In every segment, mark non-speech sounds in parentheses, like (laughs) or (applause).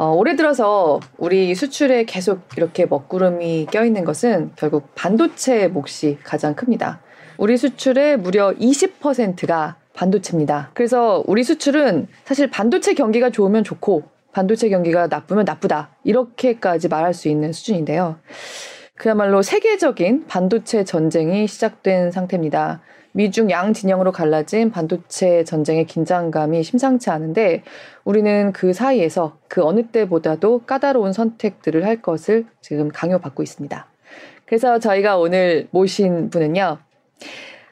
어, 올해 들어서 우리 수출에 계속 이렇게 먹구름이 껴있는 것은 결국 반도체 몫이 가장 큽니다. 우리 수출의 무려 20%가 반도체입니다. 그래서 우리 수출은 사실 반도체 경기가 좋으면 좋고 반도체 경기가 나쁘면 나쁘다. 이렇게까지 말할 수 있는 수준인데요. 그야말로 세계적인 반도체 전쟁이 시작된 상태입니다. 미중 양 진영으로 갈라진 반도체 전쟁의 긴장감이 심상치 않은데 우리는 그 사이에서 그 어느 때보다도 까다로운 선택들을 할 것을 지금 강요받고 있습니다. 그래서 저희가 오늘 모신 분은요.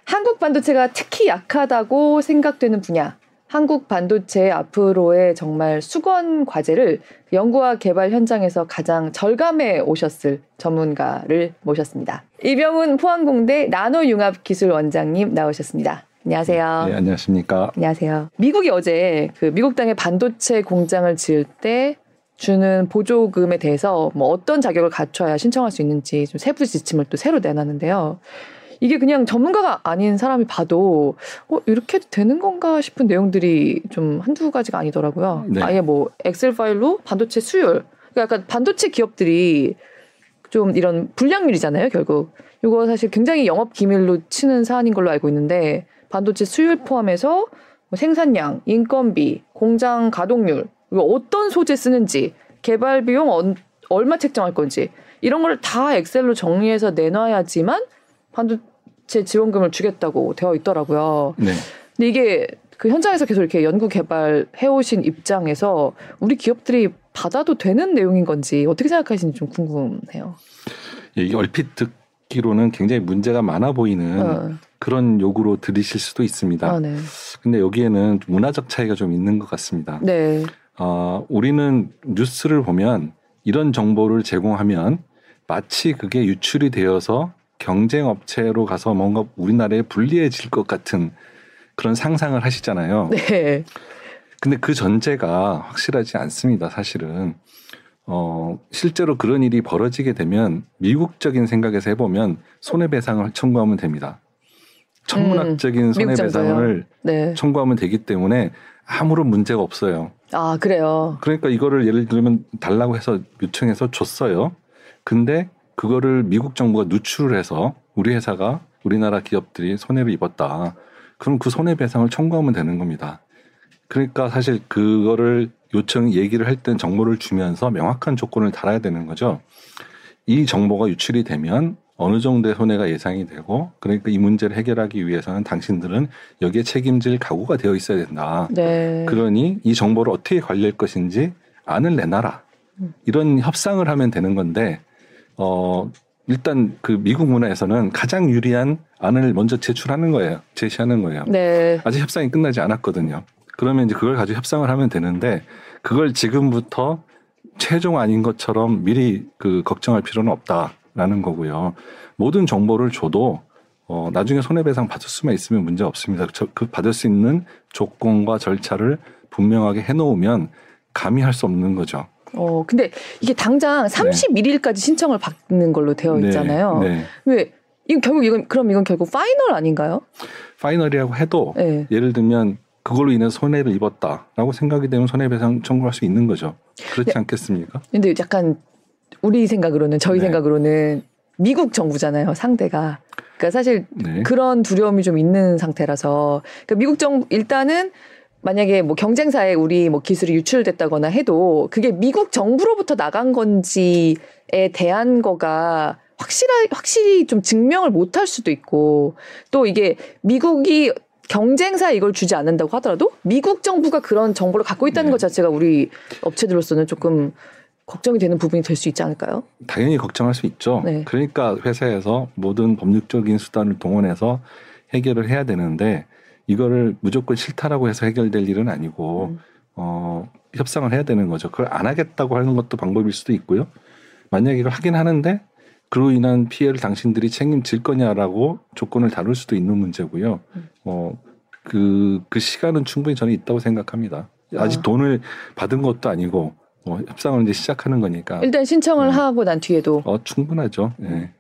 한국 반도체가 특히 약하다고 생각되는 분야, 한국 반도체 앞으로의 정말 수건 과제를 연구와 개발 현장에서 가장 절감해 오셨을 전문가를 모셨습니다. 이병훈 포항공대 나노융합기술 원장님 나오셨습니다. 안녕하세요. 네, 안녕하십니까. 안녕하세요. 미국이 어제 그 미국 땅에 반도체 공장을 지을 때 주는 보조금에 대해서 뭐 어떤 자격을 갖춰야 신청할 수 있는지 좀 세부 지침을 또 새로 내놨는데요. 이게 그냥 전문가가 아닌 사람이 봐도 어, 이렇게 해도 되는 건가 싶은 내용들이 좀 한두 가지가 아니더라고요. 네. 아예 뭐 엑셀 파일로 반도체 수율. 그러니까 약간 반도체 기업들이 좀 이런 불량률이잖아요, 결국. 이거 사실 굉장히 영업 기밀로 치는 사안인 걸로 알고 있는데 반도체 수율 포함해서 뭐 생산량, 인건비, 공장 가동률, 이거 어떤 소재 쓰는지, 개발 비용 어, 얼마 책정할 건지 이런 걸 다 엑셀로 정리해서 내놔야지만 반도체 지원금을 주겠다고 되어 있더라고요. 네. 근데 이게 그 현장에서 계속 이렇게 연구 개발 해오신 입장에서 우리 기업들이 받아도 되는 내용인 건지 어떻게 생각하시는지 좀 궁금해요. 예, 이게 얼핏 듣기로는 굉장히 문제가 많아 보이는 어. 그런 요구로 들으실 수도 있습니다. 아, 네. 근데 여기에는 문화적 차이가 좀 있는 것 같습니다. 네. 어, 우리는 뉴스를 보면 이런 정보를 제공하면 마치 그게 유출이 되어서 경쟁 업체로 가서 뭔가 우리나라에 불리해질 것 같은 그런 상상을 하시잖아요. 네. 근데 그 전제가 확실하지 않습니다, 사실은. 어, 실제로 그런 일이 벌어지게 되면 미국적인 생각에서 해보면 손해배상을 청구하면 됩니다. 천문학적인 음, 손해배상을 네. 청구하면 되기 때문에 아무런 문제가 없어요. 아, 그래요? 그러니까 이거를 예를 들면 달라고 해서 요청해서 줬어요. 근데 그거를 미국 정부가 누출을 해서 우리 회사가 우리나라 기업들이 손해를 입었다. 그럼 그 손해배상을 청구하면 되는 겁니다. 그러니까 사실 그거를 요청 얘기를 할 땐 정보를 주면서 명확한 조건을 달아야 되는 거죠. 이 정보가 유출이 되면 어느 정도의 손해가 예상이 되고 그러니까 이 문제를 해결하기 위해서는 당신들은 여기에 책임질 각오가 되어 있어야 된다. 네. 그러니 이 정보를 어떻게 관리할 것인지 안을 내놔라. 음. 이런 협상을 하면 되는 건데 어, 일단 그 미국 문화에서는 가장 유리한 안을 먼저 제출하는 거예요. 제시하는 거예요. 네. 아직 협상이 끝나지 않았거든요. 그러면 이제 그걸 가지고 협상을 하면 되는데 그걸 지금부터 최종 아닌 것처럼 미리 그 걱정할 필요는 없다라는 거고요. 모든 정보를 줘도 어, 나중에 손해배상 받을 수만 있으면 문제 없습니다. 저, 그 받을 수 있는 조건과 절차를 분명하게 해놓으면 감히 할 수 없는 거죠. 어, 근데 이게 당장 31일까지 네. 신청을 받는 걸로 되어 네. 있잖아요. 네. 왜, 이건 결국 이건, 그럼 이건 결국 파이널 아닌가요? 파이널이라고 해도 네. 예를 들면 그걸로 인해서 손해를 입었다라고 생각이 되면 손해배상 청구할 수 있는 거죠. 그렇지 네. 않겠습니까? 근데 약간 우리 생각으로는 저희 네. 생각으로는 미국 정부잖아요, 상대가. 그러니까 사실 네. 그런 두려움이 좀 있는 상태라서 그러니까 미국 정부 일단은 만약에 뭐 경쟁사에 우리 뭐 기술이 유출됐다거나 해도 그게 미국 정부로부터 나간 건지에 대한 거가 확실하, 확실히 좀 증명을 못 할 수도 있고 또 이게 미국이 경쟁사 이걸 주지 않는다고 하더라도 미국 정부가 그런 정보를 갖고 있다는 네. 것 자체가 우리 업체들로서는 조금 걱정이 되는 부분이 될 수 있지 않을까요? 당연히 걱정할 수 있죠. 네. 그러니까 회사에서 모든 법률적인 수단을 동원해서 해결을 해야 되는데 이거를 무조건 싫다라고 해서 해결될 일은 아니고 음. 어 협상을 해야 되는 거죠. 그걸 안 하겠다고 하는 것도 방법일 수도 있고요. 만약 이걸 하긴 하는데 그로 인한 피해를 당신들이 책임질 거냐라고 조건을 다룰 수도 있는 문제고요. 음. 어 그 그 시간은 충분히 저는 있다고 생각합니다. 아직 아. 돈을 받은 것도 아니고 뭐 협상을 이제 시작하는 거니까 일단 신청을 음. 하고 난 뒤에도 어 충분하죠. 예. 네.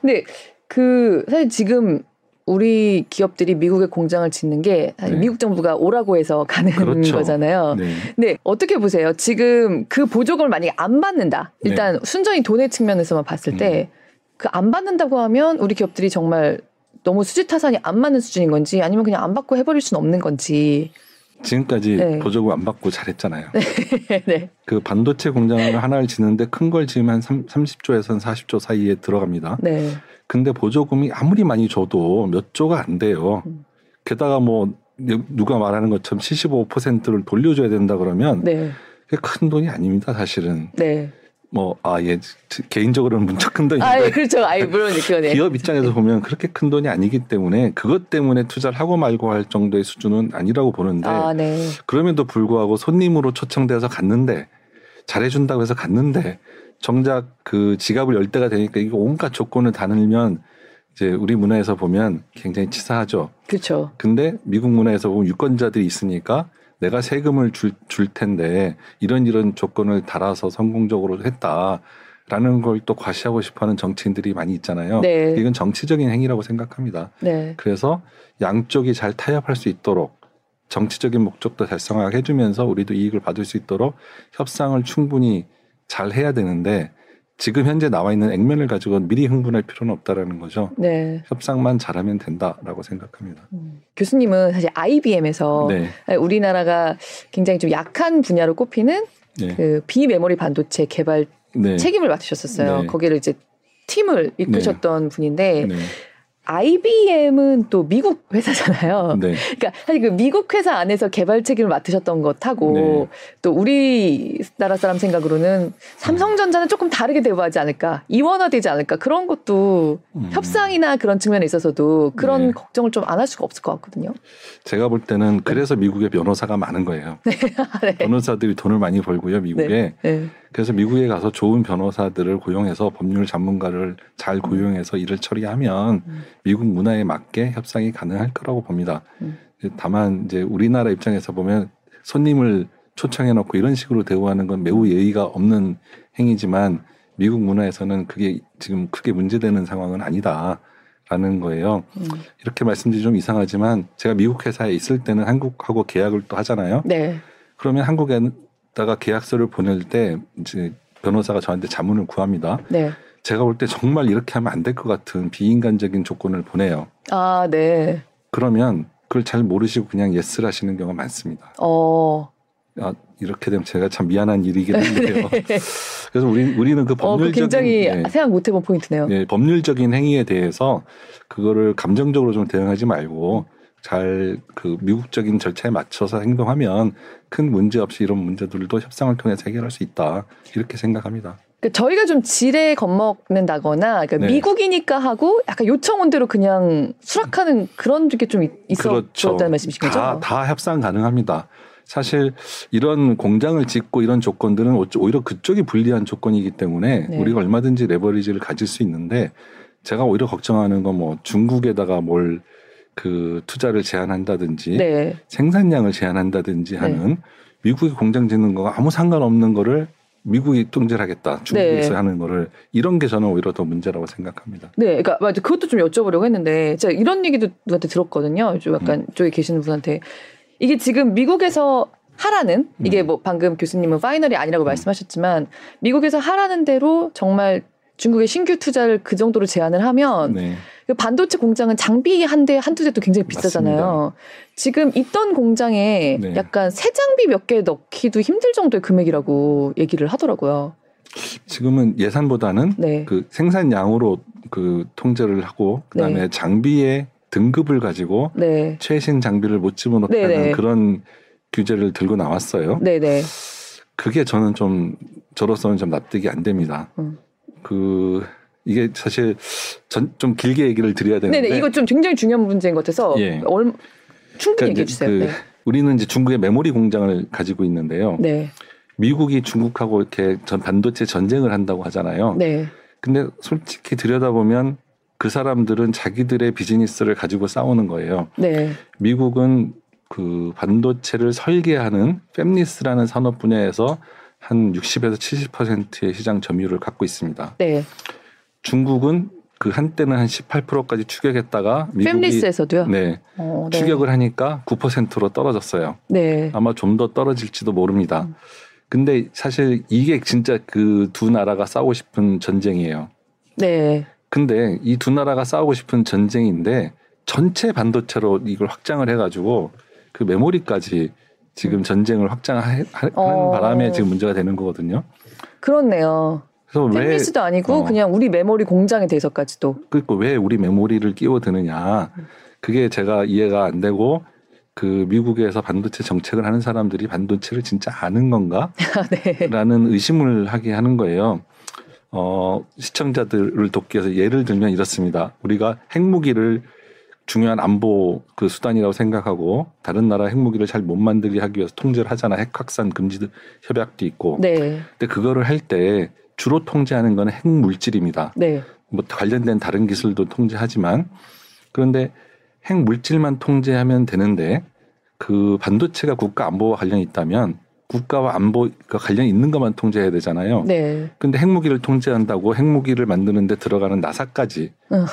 근데 그 사실 지금 우리 기업들이 미국에 공장을 짓는 게 네. 미국 정부가 오라고 해서 가는 그렇죠. 거잖아요. 네. 네, 어떻게 보세요? 지금 그 보조금을 만약에 안 받는다. 일단 순전히 돈의 측면에서만 봤을 때 그 안 받는다고 하면 우리 기업들이 정말 너무 수지 타산이 안 맞는 수준인 건지 아니면 그냥 안 받고 해버릴 수는 없는 건지. 지금까지 네. 보조금 안 받고 잘했잖아요. (laughs) 네. 그 반도체 공장을 하나를 짓는데 큰 걸 지으면 한 30조에서 40조 사이에 들어갑니다. 네. 근데 보조금이 아무리 많이 줘도 몇 조가 안 돼요. 음. 게다가 뭐 누가 말하는 것처럼 75%를 돌려줘야 된다 그러면 네. 그게 큰 돈이 아닙니다, 사실은. 네. 뭐, 아, 예, 개인적으로는 문짝 큰 돈인데. 아, 예, 그렇죠. 아이, 물론 그거네. (laughs) 기업 입장에서 보면 그렇게 큰 돈이 아니기 때문에 그것 때문에 투자를 하고 말고 할 정도의 수준은 아니라고 보는데 아, 네. 그럼에도 불구하고 손님으로 초청돼서 갔는데 잘해준다고 해서 갔는데 정작 그 지갑을 열 때가 되니까 이게 온갖 조건을 다 늘면 이제 우리 문화에서 보면 굉장히 치사하죠. 그렇죠. 근데 미국 문화에서 보면 유권자들이 있으니까 내가 세금을 줄, 줄 텐데 이런 이런 조건을 달아서 성공적으로 했다 라는 걸 또 과시하고 싶어하는 정치인들이 많이 있잖아요. 네. 이건 정치적인 행위라고 생각합니다. 네. 그래서 양쪽이 잘 타협할 수 있도록 정치적인 목적도 달성하게 해주면서 우리도 이익을 받을 수 있도록 협상을 충분히 잘 해야 되는데 지금 현재 나와 있는 액면을 가지고 미리 흥분할 필요는 없다라는 거죠. 네. 협상만 잘하면 된다라고 생각합니다. 음. 교수님은 사실 IBM에서 네, 우리나라가 굉장히 좀 약한 분야로 꼽히는 네, 그 비메모리 반도체 개발 네, 책임을 맡으셨었어요. 네. 거기를 이제 팀을 이끄셨던 분인데 네, IBM은 또 미국 회사잖아요. (laughs) 네, 그러니까 사실 그 미국 회사 안에서 개발 책임을 맡으셨던 것하고 네. 또 우리나라 사람 생각으로는 삼성전자는 조금 다르게 대우하지 않을까 이원화되지 않을까 그런 것도 음. 협상이나 그런 측면에 있어서도 그런 네. 걱정을 좀 안 할 수가 없을 것 같거든요. 제가 볼 때는 그래서 미국에 변호사가 많은 거예요. (laughs) 네. 변호사들이 돈을 많이 벌고요, 미국에. 네. 그래서 미국에 가서 좋은 변호사들을 고용해서 법률 전문가를 잘 고용해서 일을 처리하면 음. 미국 문화에 맞게 협상이 가능할 거라고 봅니다. 음. 다만 이제 우리나라 입장에서 보면 손님을 초청해 놓고 이런 식으로 대우하는 건 매우 예의가 없는 행위지만 미국 문화에서는 그게 지금 크게 문제되는 상황은 아니다 라는 거예요. 음. 이렇게 말씀드리 좀 이상하지만 제가 미국 회사에 있을 때는 한국하고 계약을 또 하잖아요. 네. 그러면 한국에 다가 계약서를 보낼 때 이제 변호사가 저한테 자문을 구합니다. 네. 제가 볼 때 정말 이렇게 하면 안 될 것 같은 비인간적인 조건을 보내요. 아, 네. 그러면 그걸 잘 모르시고 그냥 예스를 하시는 경우가 많습니다. 어. 아, 이렇게 되면 제가 참 미안한 일이긴 (laughs) 한데요. 그래서 우리, 우리는 그 어, 그 법률적인 굉장히 네, 생각 못 해본 포인트네요. 네, 법률적인 행위에 대해서 그거를 감정적으로 좀 대응하지 말고 잘 그 미국적인 절차에 맞춰서 행동하면 큰 문제 없이 이런 문제들도 협상을 통해서 해결할 수 있다 이렇게 생각합니다. 그러니까 저희가 좀 지레 겁먹는다거나 그러니까 네. 미국이니까 하고 약간 요청 온 대로 그냥 수락하는 그런 게 좀 있었다는 말씀이신 거죠? 그렇죠. 다, 다 협상 가능합니다. 사실 이런 공장을 짓고 이런 조건들은 오히려- 오히려 그쪽이 불리한 조건이기 때문에 네. 우리가 얼마든지 레버리지를 가질 수 있는데 제가 오히려 걱정하는 건 뭐 중국에다가 뭘 그 투자를 제한한다든지 네. 생산량을 제한한다든지 하는 미국이 공장 짓는 거가 아무 상관없는 거를 미국이 통제를 하겠다. 중국에서 네. 하는 거를 이런 게 저는 오히려 더 문제라고 생각합니다. 네, 그러니까 맞아. 그것도 좀 여쭤보려고 했는데 제가 이런 얘기도 누구한테 들었거든요. 좀 약간 음. 쪽에 계시는 분한테 이게 지금 미국에서 하라는 이게 음. 뭐 방금 교수님은 파이널이 아니라고 말씀하셨지만 미국에서 하라는 대로 정말 중국의 신규 투자를 그 정도로 제한을 하면 네. 그 반도체 공장은 장비 한 대 한두 대도 굉장히 비싸잖아요. 지금 있던 공장에 네. 약간 새 장비 몇 개 넣기도 힘들 정도의 금액이라고 얘기를 하더라고요. 지금은 예산보다는 네. 그 생산량으로 그 통제를 하고 그다음에 네. 장비의 등급을 가지고 네. 최신 장비를 못 집어넣다는 네네. 그런 규제를 들고 나왔어요. 네, 네. 그게 저는 좀 저로서는 좀 납득이 안 됩니다. 음. 그 이게 사실 전, 좀 길게 얘기를 드려야 네, 되는데 네. 이거 좀 굉장히 중요한 문제인 것 같아서 예. 얼, 충분히 그러니까 얘기해 주세요. 그 네. 우리는 이제 중국의 메모리 공장을 가지고 있는데요. 네. 미국이 중국하고 이렇게 전 반도체 전쟁을 한다고 하잖아요. 네. 근데 솔직히 들여다보면 그 사람들은 자기들의 비즈니스를 가지고 싸우는 거예요. 네. 미국은 그 반도체를 설계하는 팹리스라는 산업 분야에서 한 60에서 70%의 시장 점유율을 갖고 있습니다. 네. 중국은 그 한때는 한 18%까지 추격했다가 미국이 fem리스에서도요. 네, 어, 네. 추격을 하니까 9%로 떨어졌어요. 네. 아마 좀 더 떨어질지도 모릅니다. 음. 근데 사실 이게 진짜 그 두 나라가 싸우고 싶은 전쟁이에요. 네. 근데 이 두 나라가 싸우고 싶은 전쟁인데 전체 반도체로 이걸 확장을 해가지고 그 메모리까지 지금 전쟁을 확장하는 음. 어. 바람에 지금 문제가 되는 거거든요. 그렇네요. 그래서 왜 fem리스도 아니고 어. 그냥 우리 메모리 공장에 대해서까지도. 그리고 왜 우리 메모리를 끼워드느냐 그게 제가 이해가 안 되고 그 미국에서 반도체 정책을 하는 사람들이 반도체를 진짜 아는 건가? (laughs) 네. 라는 의심을 하게 하는 거예요. 어, 시청자들을 돕기 위해서 예를 들면 이렇습니다. 우리가 핵무기를 중요한 안보 그 수단이라고 생각하고 다른 나라 핵무기를 잘 못 만들게 하기 위해서 통제를 하잖아. 핵 확산 금지 협약도 있고. 네. 근데 그거를 할 때 주로 통제하는 건 핵 물질입니다. 네. 뭐 관련된 다른 기술도 통제하지만 그런데 핵 물질만 통제하면 되는데 그 반도체가 국가 안보와 관련이 있다면 국가와 안보가 관련 있는 것만 통제해야 되잖아요. 네. 근데 핵무기를 통제한다고 핵무기를 만드는데 들어가는 나사까지 어,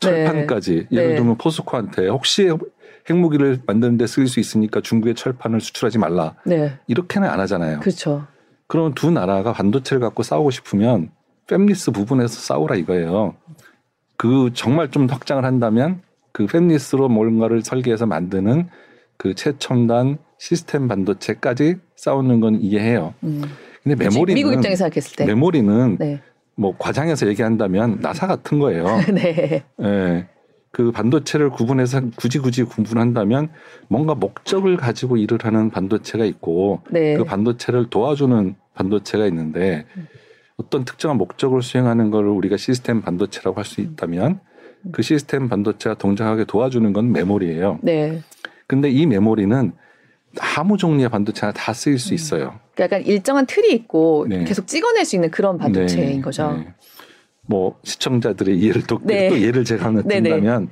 철판까지 네. 예를 네. 들면 포스코한테 혹시 핵무기를 만드는데 쓸수 있으니까 중국의 철판을 수출하지 말라 네. 이렇게는 안 하잖아요. 그렇죠. 그럼 두 나라가 반도체를 갖고 싸우고 싶으면 fem리스 부분에서 싸우라 이거예요. 그 정말 좀 확장을 한다면 그 fem리스로 뭔가를 설계해서 만드는 그 최첨단 시스템 반도체까지 싸우는 건 이해해요. 음. 근데 메모리는 미국 입장에서 생각했을 때. 메모리는 네. 뭐 과장해서 얘기한다면 나사 같은 거예요. (laughs) 네. 예. 그 반도체를 구분해서 굳이 굳이 구분한다면 뭔가 목적을 가지고 일을 하는 반도체가 있고 네. 그 반도체를 도와주는 반도체가 있는데 어떤 특정한 목적을 수행하는 걸 우리가 시스템 반도체라고 할 수 있다면 그 시스템 반도체가 동작하게 도와주는 건 메모리예요. 네. 근데 이 메모리는 아무 종류의 반도체나 다 쓰일 수 있어요. 그러니까 약간 일정한 틀이 있고 네. 계속 찍어낼 수 있는 그런 반도체인 네, 거죠. 네. 뭐 시청자들의 이해를 돕기 네. 또 예를 제가 하나. 든다면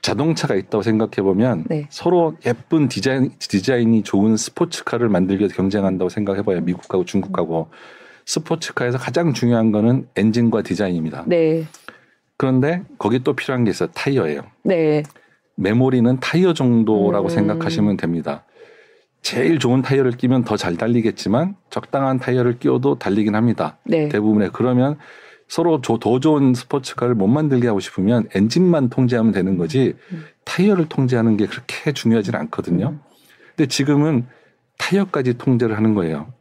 자동차가 있다고 생각해 보면 네. 서로 예쁜 디자인 디자인이 좋은 스포츠카를 만들기 위해서 경쟁한다고 생각해 봐요. 미국하고 중국하고 스포츠카에서 가장 중요한 거는 엔진과 디자인입니다. 네. 그런데 거기 또 필요한 게 있어요. 타이어예요. 네. 메모리는 타이어 정도라고 음. 생각하시면 됩니다. 제일 좋은 타이어를 끼면 더 잘 달리겠지만 적당한 타이어를 끼워도 달리긴 합니다. 네. 대부분의 그러면 서로 조- 더 좋은 스포츠카를 못 만들게 하고 싶으면 엔진만 통제하면 되는 거지 음. 타이어를 통제하는 게 그렇게 중요하지는 않거든요. 음. 근데 지금은 타이어까지 통제를 하는 거예요.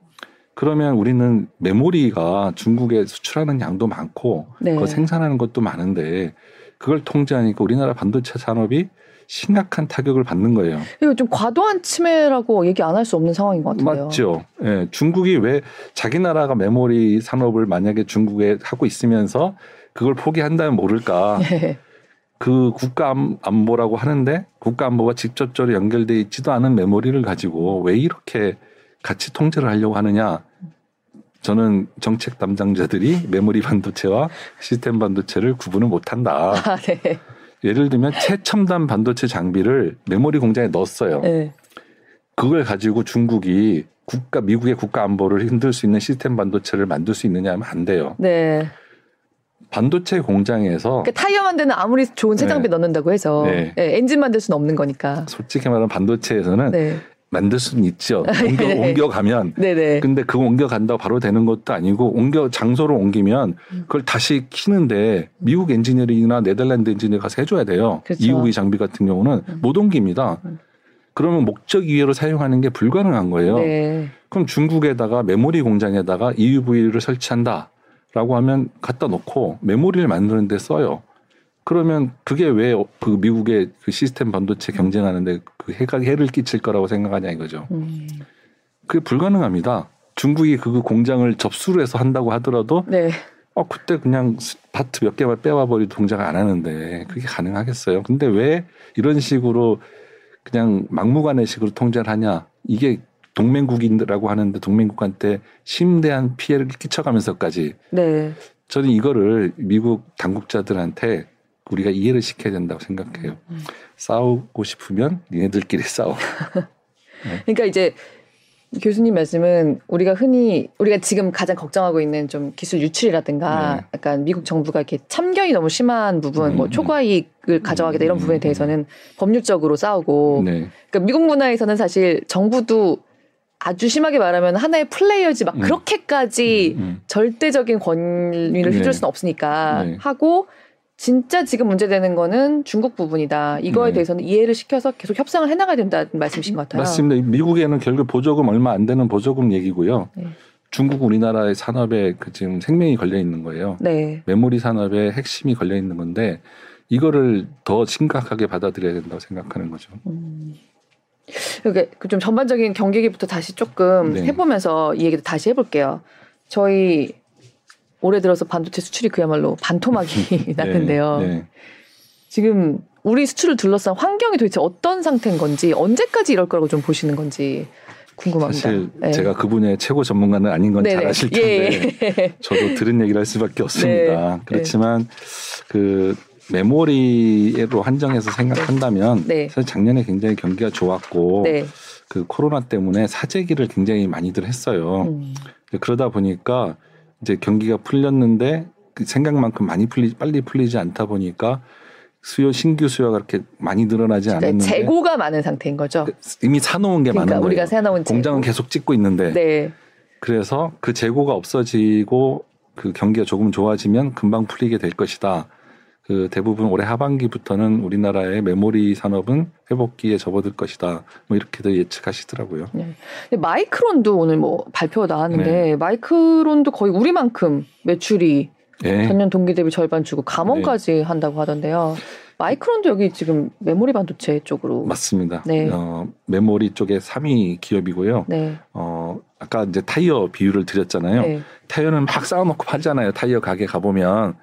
그러면 우리는 메모리가 중국에 수출하는 양도 많고 네. 그거 생산하는 것도 많은데 그걸 통제하니까 우리나라 반도체 산업이 심각한 타격을 받는 거예요. 이거 좀 과도한 침해라고 얘기 안 할 수 없는 상황인 것 같은데요. 맞죠. 예, 중국이 왜 자기 나라가 메모리 산업을 만약에 중국에 하고 있으면서 그걸 포기한다면 모를까. (laughs) 네. 그 국가 안- 안보라고 하는데 국가 안보가 직접적으로 연결돼 있지도 않은 메모리를 가지고 왜 이렇게 같이 통제를 하려고 하느냐. 저는 정책 담당자들이 메모리 반도체와 시스템 반도체를 구분을 못한다. (laughs) 아, 네. 예를 들면 최첨단 반도체 장비를 메모리 공장에 넣었어요. 네. 그걸 가지고 중국이 국가 미국의 국가 안보를 흔들 수 있는 시스템 반도체를 만들 수 있느냐 하면 안 돼요. 네. 반도체 공장에서 그러니까 타이어 만드는 아무리 좋은 새 네. 장비 넣는다고 해서 네. 예, 엔진 만들 수는 없는 거니까. 솔직히 말하면 반도체에서는 네. 만들 수는 있죠. (laughs) 옮겨, 네. 옮겨가면. 네네. 근데 그거 옮겨간다고 바로 되는 것도 아니고 옮겨 장소를 옮기면 음. 그걸 다시 키는데 미국 엔지니어나 네덜란드 엔지니어 가서 해줘야 돼요. 그렇죠. EUV 장비 같은 경우는 음. 못 옮깁니다. 음. 그러면 목적 이외로 사용하는 게 불가능한 거예요. 네. 그럼 중국에다가 메모리 공장에다가 EUV를 설치한다라고 하면 갖다 놓고 메모리를 만드는 데 써요. 그러면 그게 왜 그 미국의 그 시스템 반도체 경쟁하는데 그 해가 해를 끼칠 거라고 생각하냐 이거죠. 음. 그게 불가능합니다. 중국이 그 공장을 접수를 해서 한다고 하더라도 네. 어 그때 그냥 스- 파트 몇 개만 빼와 버려도 동작 안 하는데 그게 가능하겠어요. 근데 왜 이런 식으로 그냥 막무가내 식으로 통제를 하냐? 이게 동맹국인이라고 하는데 동맹국한테 심대한 피해를 끼쳐가면서까지 네. 저는 이거를 미국 당국자들한테 우리가 이해를 시켜야 된다고 생각해요. 음. 싸우고 싶으면 니네들끼리 (laughs) 싸워. 그러니까 이제 교수님 말씀은 우리가 흔히 우리가 지금 가장 걱정하고 있는 좀 기술 유출이라든가 네. 약간 미국 정부가 이렇게 참견이 너무 심한 부분, 음, 뭐 음. 초과이익을 가져가겠다 이런 음, 부분에 음. 대해서는 법률적으로 싸우고 네. 그러니까 미국 문화에서는 사실 정부도 아주 심하게 말하면 하나의 플레이어지 막 음. 그렇게까지 음, 음. 절대적인 권위를 네. 휘둘 수는 없으니까 네. 하고 진짜 지금 문제되는 거는 중국 부분이다. 이거에 네. 대해서는 이해를 시켜서 계속 협상을 해나가야 된다는 말씀이신 것 같아요. 맞습니다. 미국에는 결국 보조금 얼마 안 되는 보조금 얘기고요. 네. 중국 우리나라의 산업에 그 지금 생명이 걸려 있는 거예요. 네. 메모리 산업의 핵심이 걸려 있는 건데 이거를 더 심각하게 받아들여야 된다고 생각하는 거죠. 음. 이게 그좀 전반적인 경기기부터 다시 조금 네. 해보면서 이 얘기도 다시 해볼게요. 저희 올해 들어서 반도체 수출이 그야말로 반토막이 (laughs) (laughs) 났는데요. 네, 네. 지금 우리 수출을 둘러싼 환경이 도대체 어떤 상태인 건지 언제까지 이럴 거라고 좀 보시는 건지 궁금합니다. 사실 네. 제가 그 분야의 최고 전문가는 아닌 건 잘. 아실 예, 텐데 예. (laughs) 저도 들은 얘기를 할 수밖에 없습니다. 네. 그렇지만 그 메모리로 한정해서 생각한다면 네. 사실 작년에 굉장히 경기가 좋았고 네. 그 코로나 때문에 사재기를 굉장히 많이들 했어요. 음. 그러다 보니까 이제 경기가 풀렸는데 그 생각만큼 많이 풀리 빨리 풀리지 않다 보니까 수요 신규 수요가 그렇게 많이 늘어나지 그러니까 않았는데 재고가 많은 상태인 거죠. 그 이미 사놓은 게 그러니까 많은 우리가 거예요. 재고. 공장은 계속 찍고 있는데 네. 그래서 그 재고가 없어지고 그 경기가 조금 좋아지면 금방 풀리게 될 것이다. 그 대부분 올해 하반기부터는 우리나라의 메모리 산업은 회복기에 접어들 것이다. 뭐 이렇게들 예측하시더라고요. 네. 마이크론도 오늘 뭐 발표가 나왔는데 네. 마이크론도 거의 우리만큼 매출이 예. 전년 동기 대비 절반 주고 감원까지 한다고 하던데요. 마이크론도 여기 지금 메모리 반도체 쪽으로 맞습니다. 네. 어, 메모리 쪽에 3위 기업이고요. 네. 어, 아까 이제 타이어 비유를 드렸잖아요. 네. 타이어는 막 쌓아놓고 팔잖아요. 타이어 가게 가보면.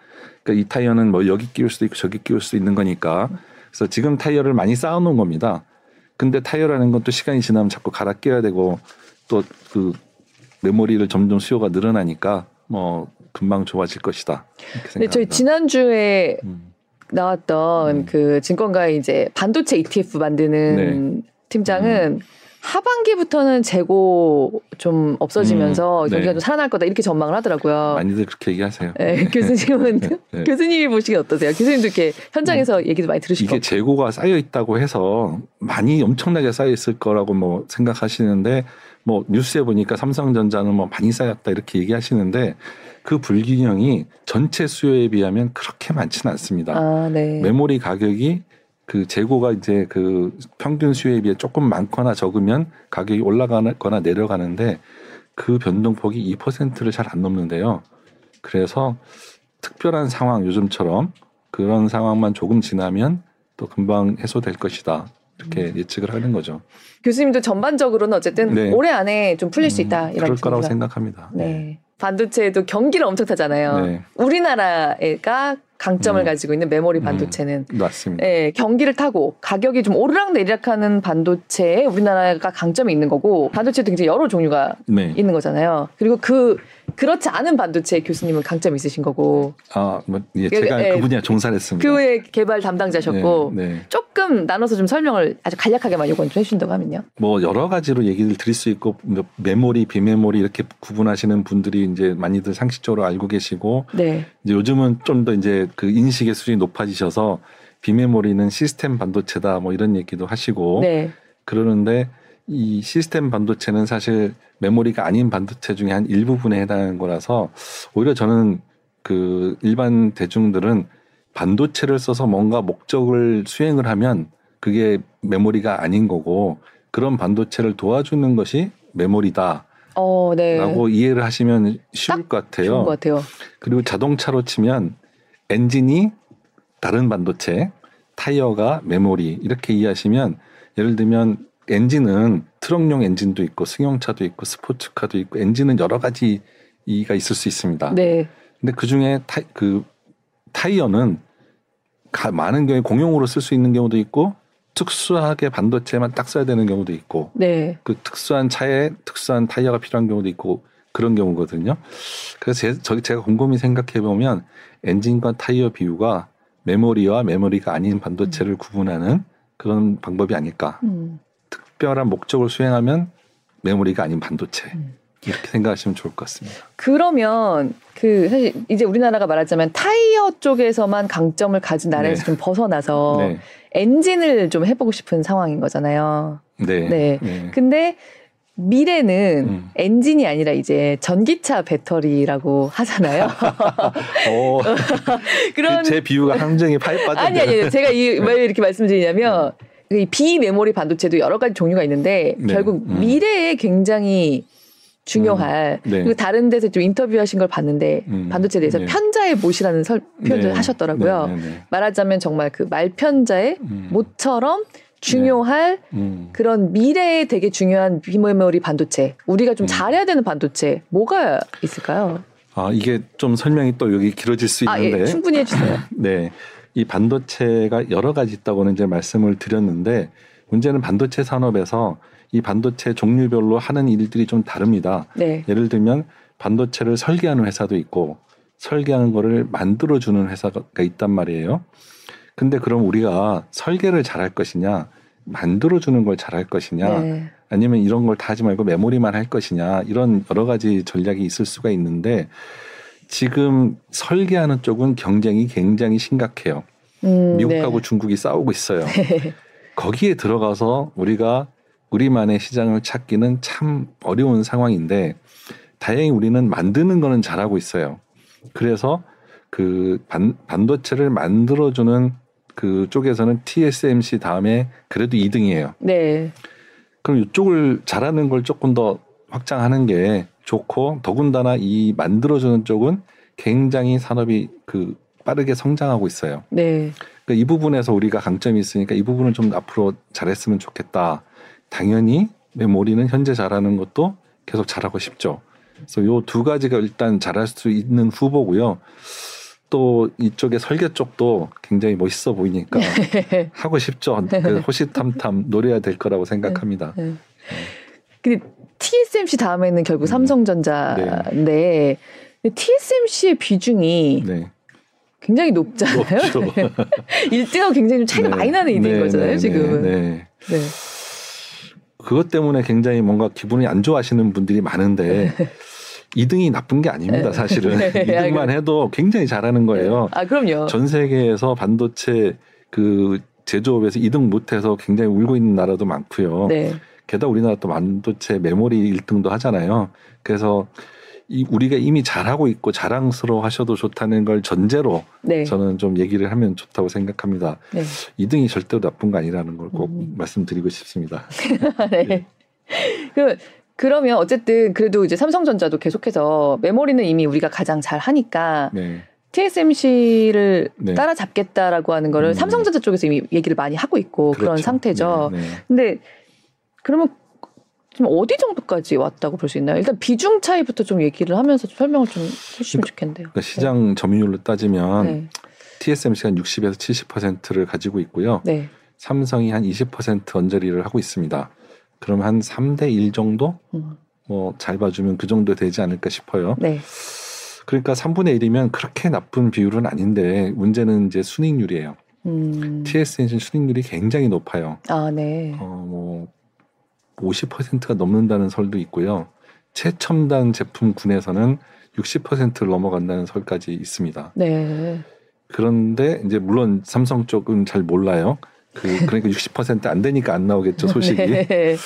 그러니까 이 타이어는 뭐 여기 끼울 수도 있고 저기 끼울 수도 있는 거니까. 그래서 지금 타이어를 많이 쌓아놓은 겁니다. 근데 타이어라는 건 또 시간이 지나면 자꾸 갈아 끼워야 되고 또 그 메모리를 점점 수요가 늘어나니까 뭐 금방 좋아질 것이다. 근데 저희. 지난주에 음, 나왔던 음. 그 증권가의 이제 반도체 ETF 만드는 네. 팀장은 하반기부터는 재고 좀 없어지면서 음, 네. 경기가 좀 살아날 거다 이렇게 전망을 하더라고요. 많이들 그렇게 얘기하세요. 네, (laughs) 교수님은 네. 교수님이 보시기에 어떠세요? 교수님도 이렇게 현장에서 얘기도 많이 들으실 이게. 재고가 쌓여 있다고 해서 많이 엄청나게 쌓여 있을 거라고 뭐 생각하시는데 뭐 뉴스에 보니까 삼성전자는 뭐 많이 쌓였다 이렇게 얘기하시는데 그 불균형이 전체 수요에 비하면 그렇게 많지는 않습니다. 아, 네. 메모리 가격이 그 재고가 이제 그 평균 수요에 비해 조금 많거나 적으면 가격이 올라가거나 내려가는데 그 변동폭이 2%를 잘 안 넘는데요. 그래서 특별한 상황 요즘처럼 그런 상황만 조금 지나면 또 금방 해소될 것이다. 이렇게 예측을 하는 거죠. 교수님도 전반적으로는 어쨌든 네. 올해 안에 좀 풀릴 수 있다 음, 이런 그럴 거라고. 생각합니다. 네. 반도체도 경기를 엄청 타잖아요. 네. 우리나라가 강점을 음. 가지고 있는 메모리 음. 반도체는 맞습니다. 예, 경기를 타고 가격이 좀 오르락 내리락하는 반도체에 우리나라가 강점이 있는 거고 반도체도 굉장히 여러 종류가 네. 있는 거잖아요. 그리고 그 그렇지 않은 반도체 교수님은 강점이 있으신 거고 아, 뭐, 예, 그, 제가 예. 그 분야 종사했습니다. 그의 개발 담당자셨고 네, 네. 조금 나눠서 좀 설명을 아주 간략하게만 요건 좀 해주신다고 하면요. 뭐 여러 가지로 얘기를 드릴 수 있고 뭐 메모리, 비메모리 이렇게 구분하시는 분들이 이제 많이들 상식적으로 알고 계시고 네, 이제 요즘은 좀 더 이제 그 인식의 수준이 높아지셔서 비메모리는 시스템 반도체다 뭐 이런 얘기도 하시고 네, 그러는데 이 시스템 반도체는 사실 메모리가 아닌 반도체 중에 한 일부분에 해당하는 거라서 오히려 저는 그 일반 대중들은 반도체를 써서 뭔가 목적을 수행을 하면 그게 메모리가 아닌 거고 그런 반도체를 도와주는 것이 메모리다라고 어, 네, 이해를 하시면 쉬울 것 같아요. 좋은 것 같아요. 그리고 자동차로 치면 엔진이 다른 반도체, 타이어가 메모리 이렇게 이해하시면 예를 들면 엔진은 트럭용 엔진도 있고 승용차도 있고 스포츠카도 있고 엔진은 여러 가지 이가 있을 수 있습니다. 네, 근데 그 중에 타, 그 타이어는 가- 많은 경우에 공용으로 쓸 수 있는 경우도 있고 특수하게 반도체만 딱 써야 되는 경우도 있고 네, 그 특수한 차에 특수한 타이어가 필요한 경우도 있고 그런 경우거든요. 그래서 제, 저, 제가 곰곰이 생각해 보면 엔진과 타이어 비유가 메모리와 메모리가 아닌 반도체를 구분하는 그런 방법이 아닐까. 음, 특별한 목적을 수행하면 메모리가 아닌 반도체 음. 이렇게 생각하시면 좋을 것 같습니다. 그러면 그 사실 이제 우리나라가 말하자면 타이어 쪽에서만 강점을 가진 나라에서 네. 좀 벗어나서 네, 엔진을 좀 해보고 싶은 상황인 거잖아요. 네, 네. 네. 근데 미래는 음. 엔진이 아니라 이제 전기차 배터리라고 하잖아요. (laughs) 어, (laughs) 그런 제 비유가 함정이 파에 빠졌네요. 아니 아니 제가 이 왜 이렇게 말씀드리냐면 이 비메모리 반도체도 여러 가지 종류가 있는데 네. 결국 음. 미래에 굉장히 중요할 음. 네. 그리고 다른 데서 좀 인터뷰하신 걸 봤는데 음. 반도체에 대해서 네. 편자의 못이라는 설, 표현을 네. 하셨더라고요. 네, 네, 네. 말하자면 정말 그 말편자의 음. 못처럼 중요할 음. 그런 미래에 되게 중요한 비메모리 반도체 우리가 좀 음. 잘해야 되는 반도체 뭐가 있을까요? 아 이게 좀 설명이 또 여기 길어질 수아 있는데 예, 충분히 해주세요. (laughs) 네. 이 반도체가 여러 가지 있다고는 이제 말씀을 드렸는데 문제는 반도체 산업에서 이 반도체 종류별로 하는 일들이 좀 다릅니다. 네, 예를 들면 반도체를 설계하는 회사도 있고 설계하는 거를 만들어 주는 회사가 있단 말이에요. 근데 그럼 우리가 설계를 잘할 것이냐, 만들어 주는 걸 잘할 것이냐, 네, 아니면 이런 걸 다 하지 말고 메모리만 할 것이냐 이런 여러 가지 전략이 있을 수가 있는데 지금 설계하는 쪽은 경쟁이 굉장히 심각해요. 음, 미국하고 네. 중국이 싸우고 있어요. 거기에 들어가서 우리가 우리만의 시장을 찾기는 참 어려운 상황인데 다행히 우리는 만드는 거는 잘하고 있어요. 그래서 그 반, 반도체를 만들어주는 그 쪽에서는 TSMC 다음에 그래도 2등이에요. 네, 그럼 이쪽을 잘하는 걸 조금 더 확장하는 게 좋고 더군다나 이 만들어주는 쪽은 굉장히 산업이 그 빠르게 성장하고 있어요. 네. 그러니까 이 부분에서 우리가 강점이 있으니까 이 부분은 좀 앞으로 잘했으면 좋겠다. 당연히 메모리는 현재 잘하는 것도 계속 잘하고 싶죠. 그래서 요 두 가지가 일단 잘할 수 있는 후보고요. 또 이쪽에 설계 쪽도 굉장히 멋있어 보이니까 (laughs) 하고 싶죠. 그 호시탐탐 노려야 될 거라고 생각합니다. 네. 근데 TSMC 다음에는 결국 음. 삼성전자인데 근데 TSMC의 비중이 네. 굉장히 높잖아요. 높죠. (laughs) 1등하고 굉장히 좀 차이가 네. 많이 나는 일인 네, 거잖아요, 네, 지금은. 네, 네. 네. 그것 때문에 굉장히 뭔가 기분이 안 좋아하시는 분들이 많은데 (laughs) 2등이 나쁜 게 아닙니다, 사실은. 네, 2등만 해도 굉장히 잘하는 거예요. 아, 그럼요. 전 세계에서 반도체 그 제조업에서 2등 못해서 굉장히 울고 있는 나라도 많고요. 네. 게다가 우리나라 또 반도체 메모리 1등도 하잖아요. 그래서 이 우리가 이미 잘하고 있고 자랑스러워 하셔도 좋다는 걸 전제로 네. 저는 좀 얘기를 하면 좋다고 생각합니다. 네. 2등이 절대로 나쁜 거 아니라는 걸꼭 음. 말씀드리고 싶습니다. (laughs) 네. 그 그러면 어쨌든 그래도 이제 삼성전자도 계속해서 메모리는 이미 우리가 가장 잘 하니까 네. TSMC를 네. 따라잡겠다라고 하는 거를 음. 삼성전자 쪽에서 이미 얘기를 많이 하고 있고 그런 그렇죠. 상태죠. 네, 네. 근데 그러면 좀 어디 정도까지 왔다고 볼 수 있나요? 일단 비중 차이부터 좀 얘기를 하면서 좀 설명을 좀 해주시면 좋겠는데요. 그러니까 시장 점유율로 따지면 네. TSMC가 60에서 70%를 가지고 있고요. 네. 삼성이 한 20% 언저리를 하고 있습니다. 그럼 한 3대 1 정도 음. 뭐잘 봐주면 그 정도 되지 않을까 싶어요. 네. 그러니까 3분의 1이면 그렇게 나쁜 비율은 아닌데 문제는 이제 순익률이에요. 음. TSMC 순익률이 굉장히 높아요. 아, 네. 어, 뭐 50%가 넘는다는 설도 있고요. 최첨단 제품군에서는 60%를 넘어간다는 설까지 있습니다. 네. 그런데 이제 물론 삼성 쪽은 잘 몰라요. 그 그러니까 60%안 되니까 안 나오겠죠 소식이. (laughs) 네.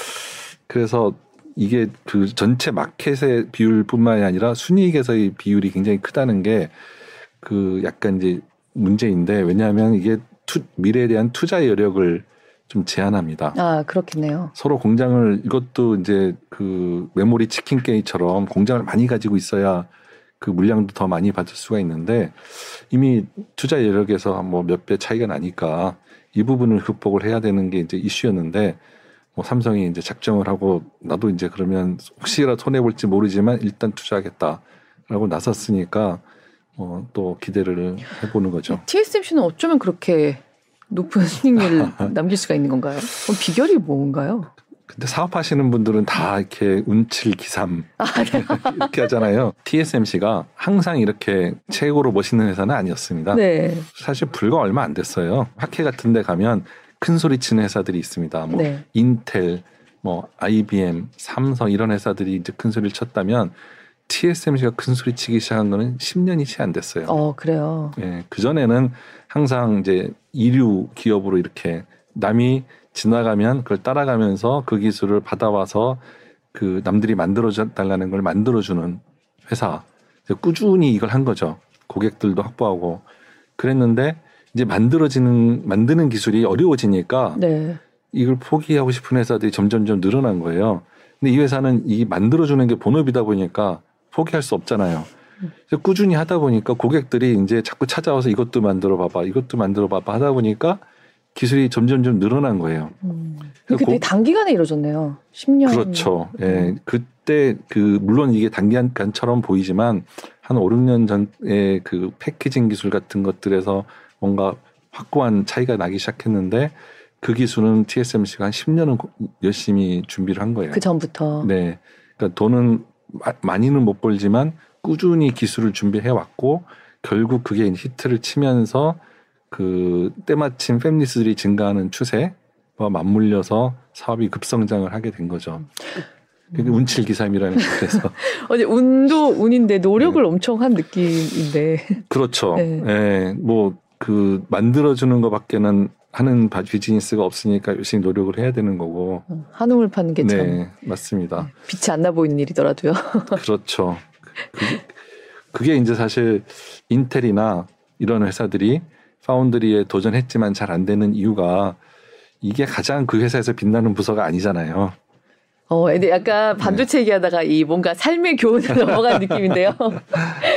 그래서 이게 그 전체 마켓의 비율뿐만이 아니라 순이익에서의 비율이 굉장히 크다는 게 그 약간 이제 문제인데 왜냐하면 이게 투, 미래에 대한 투자 여력을 좀 제한합니다. 아, 그렇겠네요. 서로 공장을 이것도 이제 그 메모리 치킨 게임처럼 공장을 많이 가지고 있어야 그 물량도 더 많이 받을 수가 있는데 이미 투자 여력에서 뭐 몇 배 차이가 나니까 이 부분을 극복을 해야 되는 게 이제 이슈였는데 뭐 삼성이 이제 작정을 하고 나도 이제 그러면 혹시라도 손해 볼지 모르지만 일단 투자하겠다라고 나섰으니까 어, 또 기대를 해보는 거죠. TSMC는 어쩌면 그렇게 높은 수익률을 (laughs) 남길 수가 있는 건가요? 그럼 비결이 뭔가요? 근데 사업하시는 분들은 다 이렇게 운칠 기삼 (laughs) 이렇게 하잖아요. TSMC가 항상 이렇게 최고로 멋있는 회사는 아니었습니다. 네. 사실 불과 얼마 안 됐어요. 학회 같은 데 가면 큰 소리 치는 회사들이 있습니다. 뭐 네. 인텔, 뭐 IBM, 삼성 이런 회사들이 이제 큰 소리를 쳤다면 TSMC가 큰 소리 치기 시작한 거는 10년이 채 안 됐어요. 어, 그래요. 예, 그 전에는 항상 이제 이류 기업으로 이렇게 남이 지나가면 그걸 따라가면서 그 기술을 받아와서 그 남들이 만들어 달라는 걸 만들어 주는 회사 꾸준히 이걸 한 거죠. 고객들도 확보하고 그랬는데 이제 만들어지는 만드는 기술이 어려워지니까 네. 이걸 포기하고 싶은 회사들이 점점점 늘어난 거예요. 근데 이 회사는 이 만들어주는 게 본업이다 보니까 포기할 수 없잖아요. 꾸준히 하다 보니까 고객들이 이제 자꾸 찾아와서 이것도 만들어 봐봐, 이것도 만들어 봐봐 하다 보니까 기술이 점점점 늘어난 거예요. 음. 이렇게 되게 단기간에 이루어졌네요. 10년. 그렇죠. 예. 그때 그 물론 이게 단기간처럼 보이지만 한 5, 6년 전에 그 패키징 기술 같은 것들에서 뭔가 확고한 차이가 나기 시작했는데 그 기술은 TSMC가 한 10년은 열심히 준비를 한 거예요. 그 전부터. 네. 그러니까 돈은 많이는 못 벌지만 꾸준히 기술을 준비해 왔고 결국 그게 히트를 치면서 그 때마침 팹리스들이 증가하는 추세와 맞물려서 사업이 급성장을 하게 된 거죠. 그게 음. 운칠 기삼이라는 그래서 (laughs) 어제 운도 운인데 노력을 네. 엄청 한 느낌인데. 그렇죠. 네. 네. 뭐그 만들어주는 것밖에는 하는 비즈니스가 없으니까 열심히 노력을 해야 되는 거고. 어, 한움을 파는 게 참. 네, 맞습니다. 빛이 안 나 보이는 일이더라도요. (laughs) 그렇죠. 그게, 그게 이제 사실 인텔이나 이런 회사들이 파운드리에 도전했지만 잘 안 되는 이유가 이게 가장 그 회사에서 빛나는 부서가 아니잖아요. 어, 근데 약간 반도체 네. 얘기하다가 이 뭔가 삶의 교훈을 (laughs) 넘어간 느낌인데요.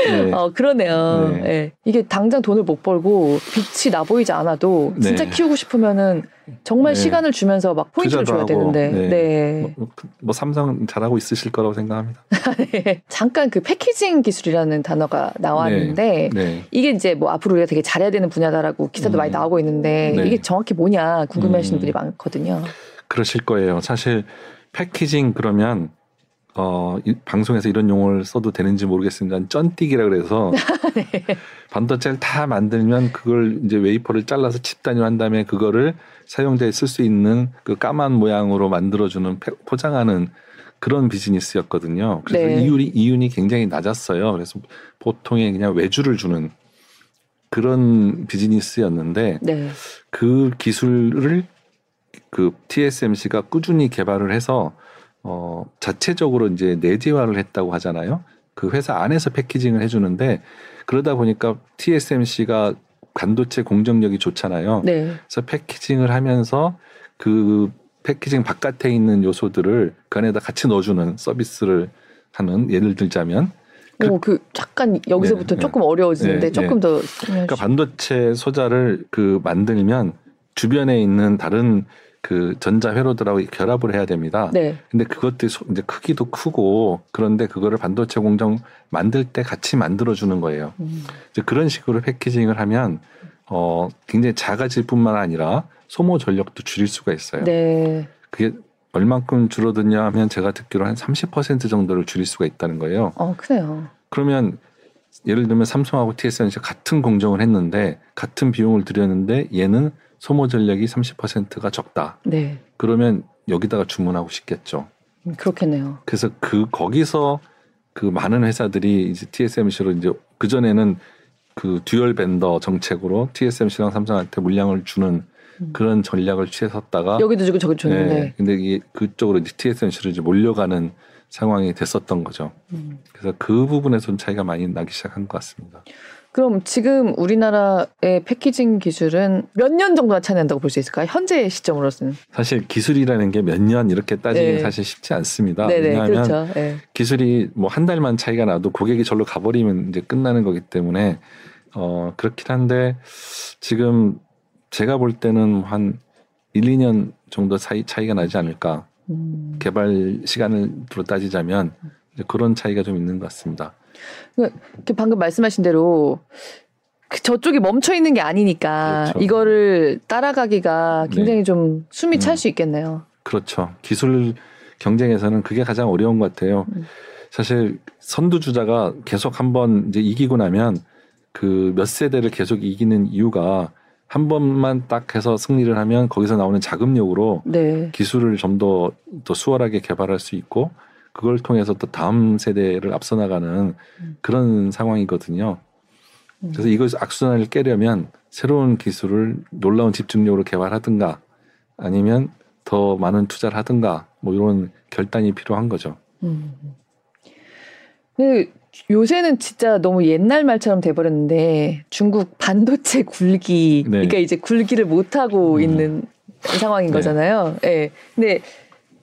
네. 어, 그러네요. 네. 네. 이게 당장 돈을 못 벌고 빛이 나 보이지 않아도 진짜 네. 키우고 싶으면은 정말 네. 시간을 주면서 막 포인트를 줘야 하고, 되는데. 네. 뭐, 그, 뭐, 삼성 잘하고 있으실 거라고 생각합니다. (laughs) 잠깐 그 패키징 기술이라는 단어가 나왔는데 이게 이제 뭐 앞으로 우리가 되게 잘해야 되는 분야다라고 기사도 음. 많이 나오고 있는데 이게 정확히 뭐냐 궁금해하시는 음. 분이 많거든요. 그러실 거예요. 사실 패키징 그러면 어, 이, 방송에서 이런 용어를 써도 되는지 모르겠습니다. 쩐띠기라 그래서 (laughs) 네. 반도체를 다 만들면 그걸 이제 웨이퍼를 잘라서 칩 단위한 다음에 그거를 사용자에 쓸 수 있는 그 까만 모양으로 만들어주는 포장하는 그런 비즈니스였거든요. 그래서 네. 이윤이 이윤이 굉장히 낮았어요. 그래서 보통의 그냥 외주를 주는 그런 비즈니스였는데 네. 그 기술을 그 TSMC가 꾸준히 개발을 해서 어 자체적으로 이제 내재화를 했다고 하잖아요. 그 회사 안에서 패키징을 해주는데 그러다 보니까 TSMC가 반도체 공정력이 좋잖아요. 네. 그래서 패키징을 하면서 그 패키징 바깥에 있는 요소들을 그 안에다 같이 넣어주는 서비스를 하는 예를 들자면 오, 그 잠깐 여기서부터 네, 조금 네, 어려워지는데 네, 조금 더 그러니까 반도체 소자를 그 만들면 주변에 있는 다른 그 전자 회로들하고 결합을 해야 됩니다. 네. 근데 그것들이 이제 크기도 크고 그런데 그거를 반도체 공정 만들 때 같이 만들어 주는 거예요. 음. 이제 그런 식으로 패키징을 하면 어 굉장히 작아질 뿐만 아니라 소모 전력도 줄일 수가 있어요. 네. 그게 얼만큼 줄어드냐 하면 제가 듣기로 한 30% 정도를 줄일 수가 있다는 거예요. 어, 그래요. 그러면 예를 들면 삼성하고 TSMC 같은 공정을 했는데 같은 비용을 들였는데 얘는 소모 전력이 30%가 적다. 네. 그러면 여기다가 주문하고 싶겠죠. 음, 그렇겠네요. 그래서 그 거기서 그 많은 회사들이 이제 TSMC로 이제 그 전에는 그 dual vendor 정책으로 TSMC랑 삼성한테 물량을 주는 음. 그런 전략을 취했었다가 여기도 주고 저기 줬는데. 네, 근데 이게 그쪽으로 이제 TSMC로 이제 몰려가는 상황이 됐었던 거죠. 음. 그래서 그 부분에서 는 차이가 많이 나기 시작한 것 같습니다. 그럼 지금 우리나라의 패키징 기술은 몇 년 정도나 차이난다고 볼 수 있을까요? 현재 시점으로서는. 사실 기술이라는 게 몇 년 이렇게 따지기 네. 사실 쉽지 않습니다. 네네, 왜냐하면 그렇죠. 네. 기술이 뭐 한 달만 차이가 나도 고객이 절로 가버리면 이제 끝나는 거기 때문에 어 그렇긴 한데 지금 제가 볼 때는 한 1, 2년 정도 사이 차이가 나지 않을까. 음. 개발 시간으로 따지자면 그런 차이가 좀 있는 것 같습니다. 그 방금 말씀하신 대로 그 저쪽이 멈춰 있는 게 아니니까 그렇죠. 이거를 따라가기가 굉장히 네. 좀 숨이 찰수 음. 있겠네요. 그렇죠. 기술 경쟁에서는 그게 가장 어려운 것 같아요. 음. 사실 선두주자가 계속 한번 이제 이기고 나면 그 몇 세대를 계속 이기는 이유가 한 번만 딱 해서 승리를 하면 거기서 나오는 자금력으로 네. 기술을 좀 더 더 수월하게 개발할 수 있고 그걸 통해서 또 다음 세대를 앞서 나가는 음. 그런 상황이거든요. 음. 그래서 이걸 악순환을 깨려면 새로운 기술을 놀라운 집중력으로 개발하든가 아니면 더 많은 투자를 하든가 뭐 이런 결단이 필요한 거죠. 음. 근데 요새는 진짜 너무 옛날 말처럼 돼버렸는데 중국 반도체 굴기 네. 그러니까 이제 굴기를 못 하고 음. 있는 상황인 네. 거잖아요. 예. 근데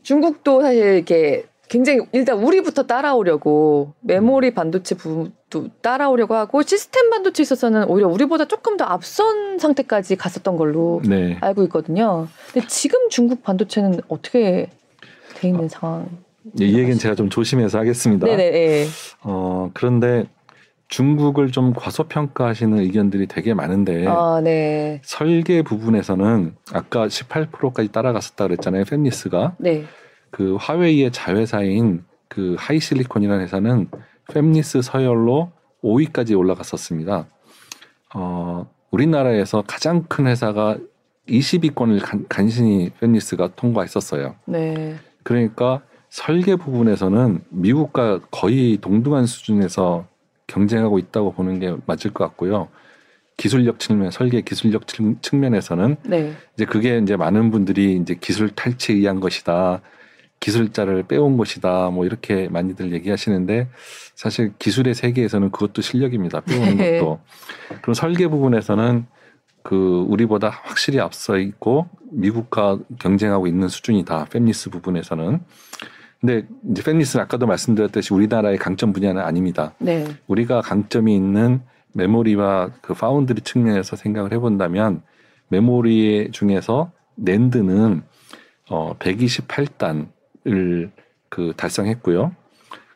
중국도 사실 이렇게 굉장히 일단 우리부터 따라오려고 메모리 반도체 부분도 따라오려고 하고 시스템 반도체 있어서는 오히려 우리보다 조금 더 앞선 상태까지 갔었던 걸로 네. 알고 있거든요. 근데 지금 중국 반도체는 어떻게 돼 있는 상황? 이 얘기는 제가 좀 조심해서 하겠습니다. 네네. 예. 어, 그런데 중국을 좀 과소평가하시는 의견들이 되게 많은데 아, 네. 설계 부분에서는 아까 18%까지 따라갔었다 그랬잖아요. 팹리스가 네. 그 화웨이의 자회사인 그 하이실리콘이라는 회사는 팹리스 서열로 5위까지 올라갔었습니다. 어, 우리나라에서 가장 큰 회사가 20위권을 간, 간신히 팹리스가 통과했었어요. 네. 그러니까 설계 부분에서는 미국과 거의 동등한 수준에서 경쟁하고 있다고 보는 게 맞을 것 같고요. 기술력 측면, 설계 기술력 측- 측면에서는 네. 이제 그게 이제 많은 분들이 이제 기술 탈취에 의한 것이다. 기술자를 빼온 것이다. 뭐 이렇게 많이들 얘기하시는데 사실 기술의 세계에서는 그것도 실력입니다. 빼오는 네. 것도. 그럼 설계 부분에서는 그 우리보다 확실히 앞서 있고 미국과 경쟁하고 있는 수준이다. 팹리스 부분에서는. 근데 이제 팹리스는 아까도 말씀드렸듯이 우리나라의 강점 분야는 아닙니다. 네. 우리가 강점이 있는 메모리와 그 파운드리 측면에서 생각을 해본다면 메모리 중에서 낸드는 어 128단을 그 달성했고요.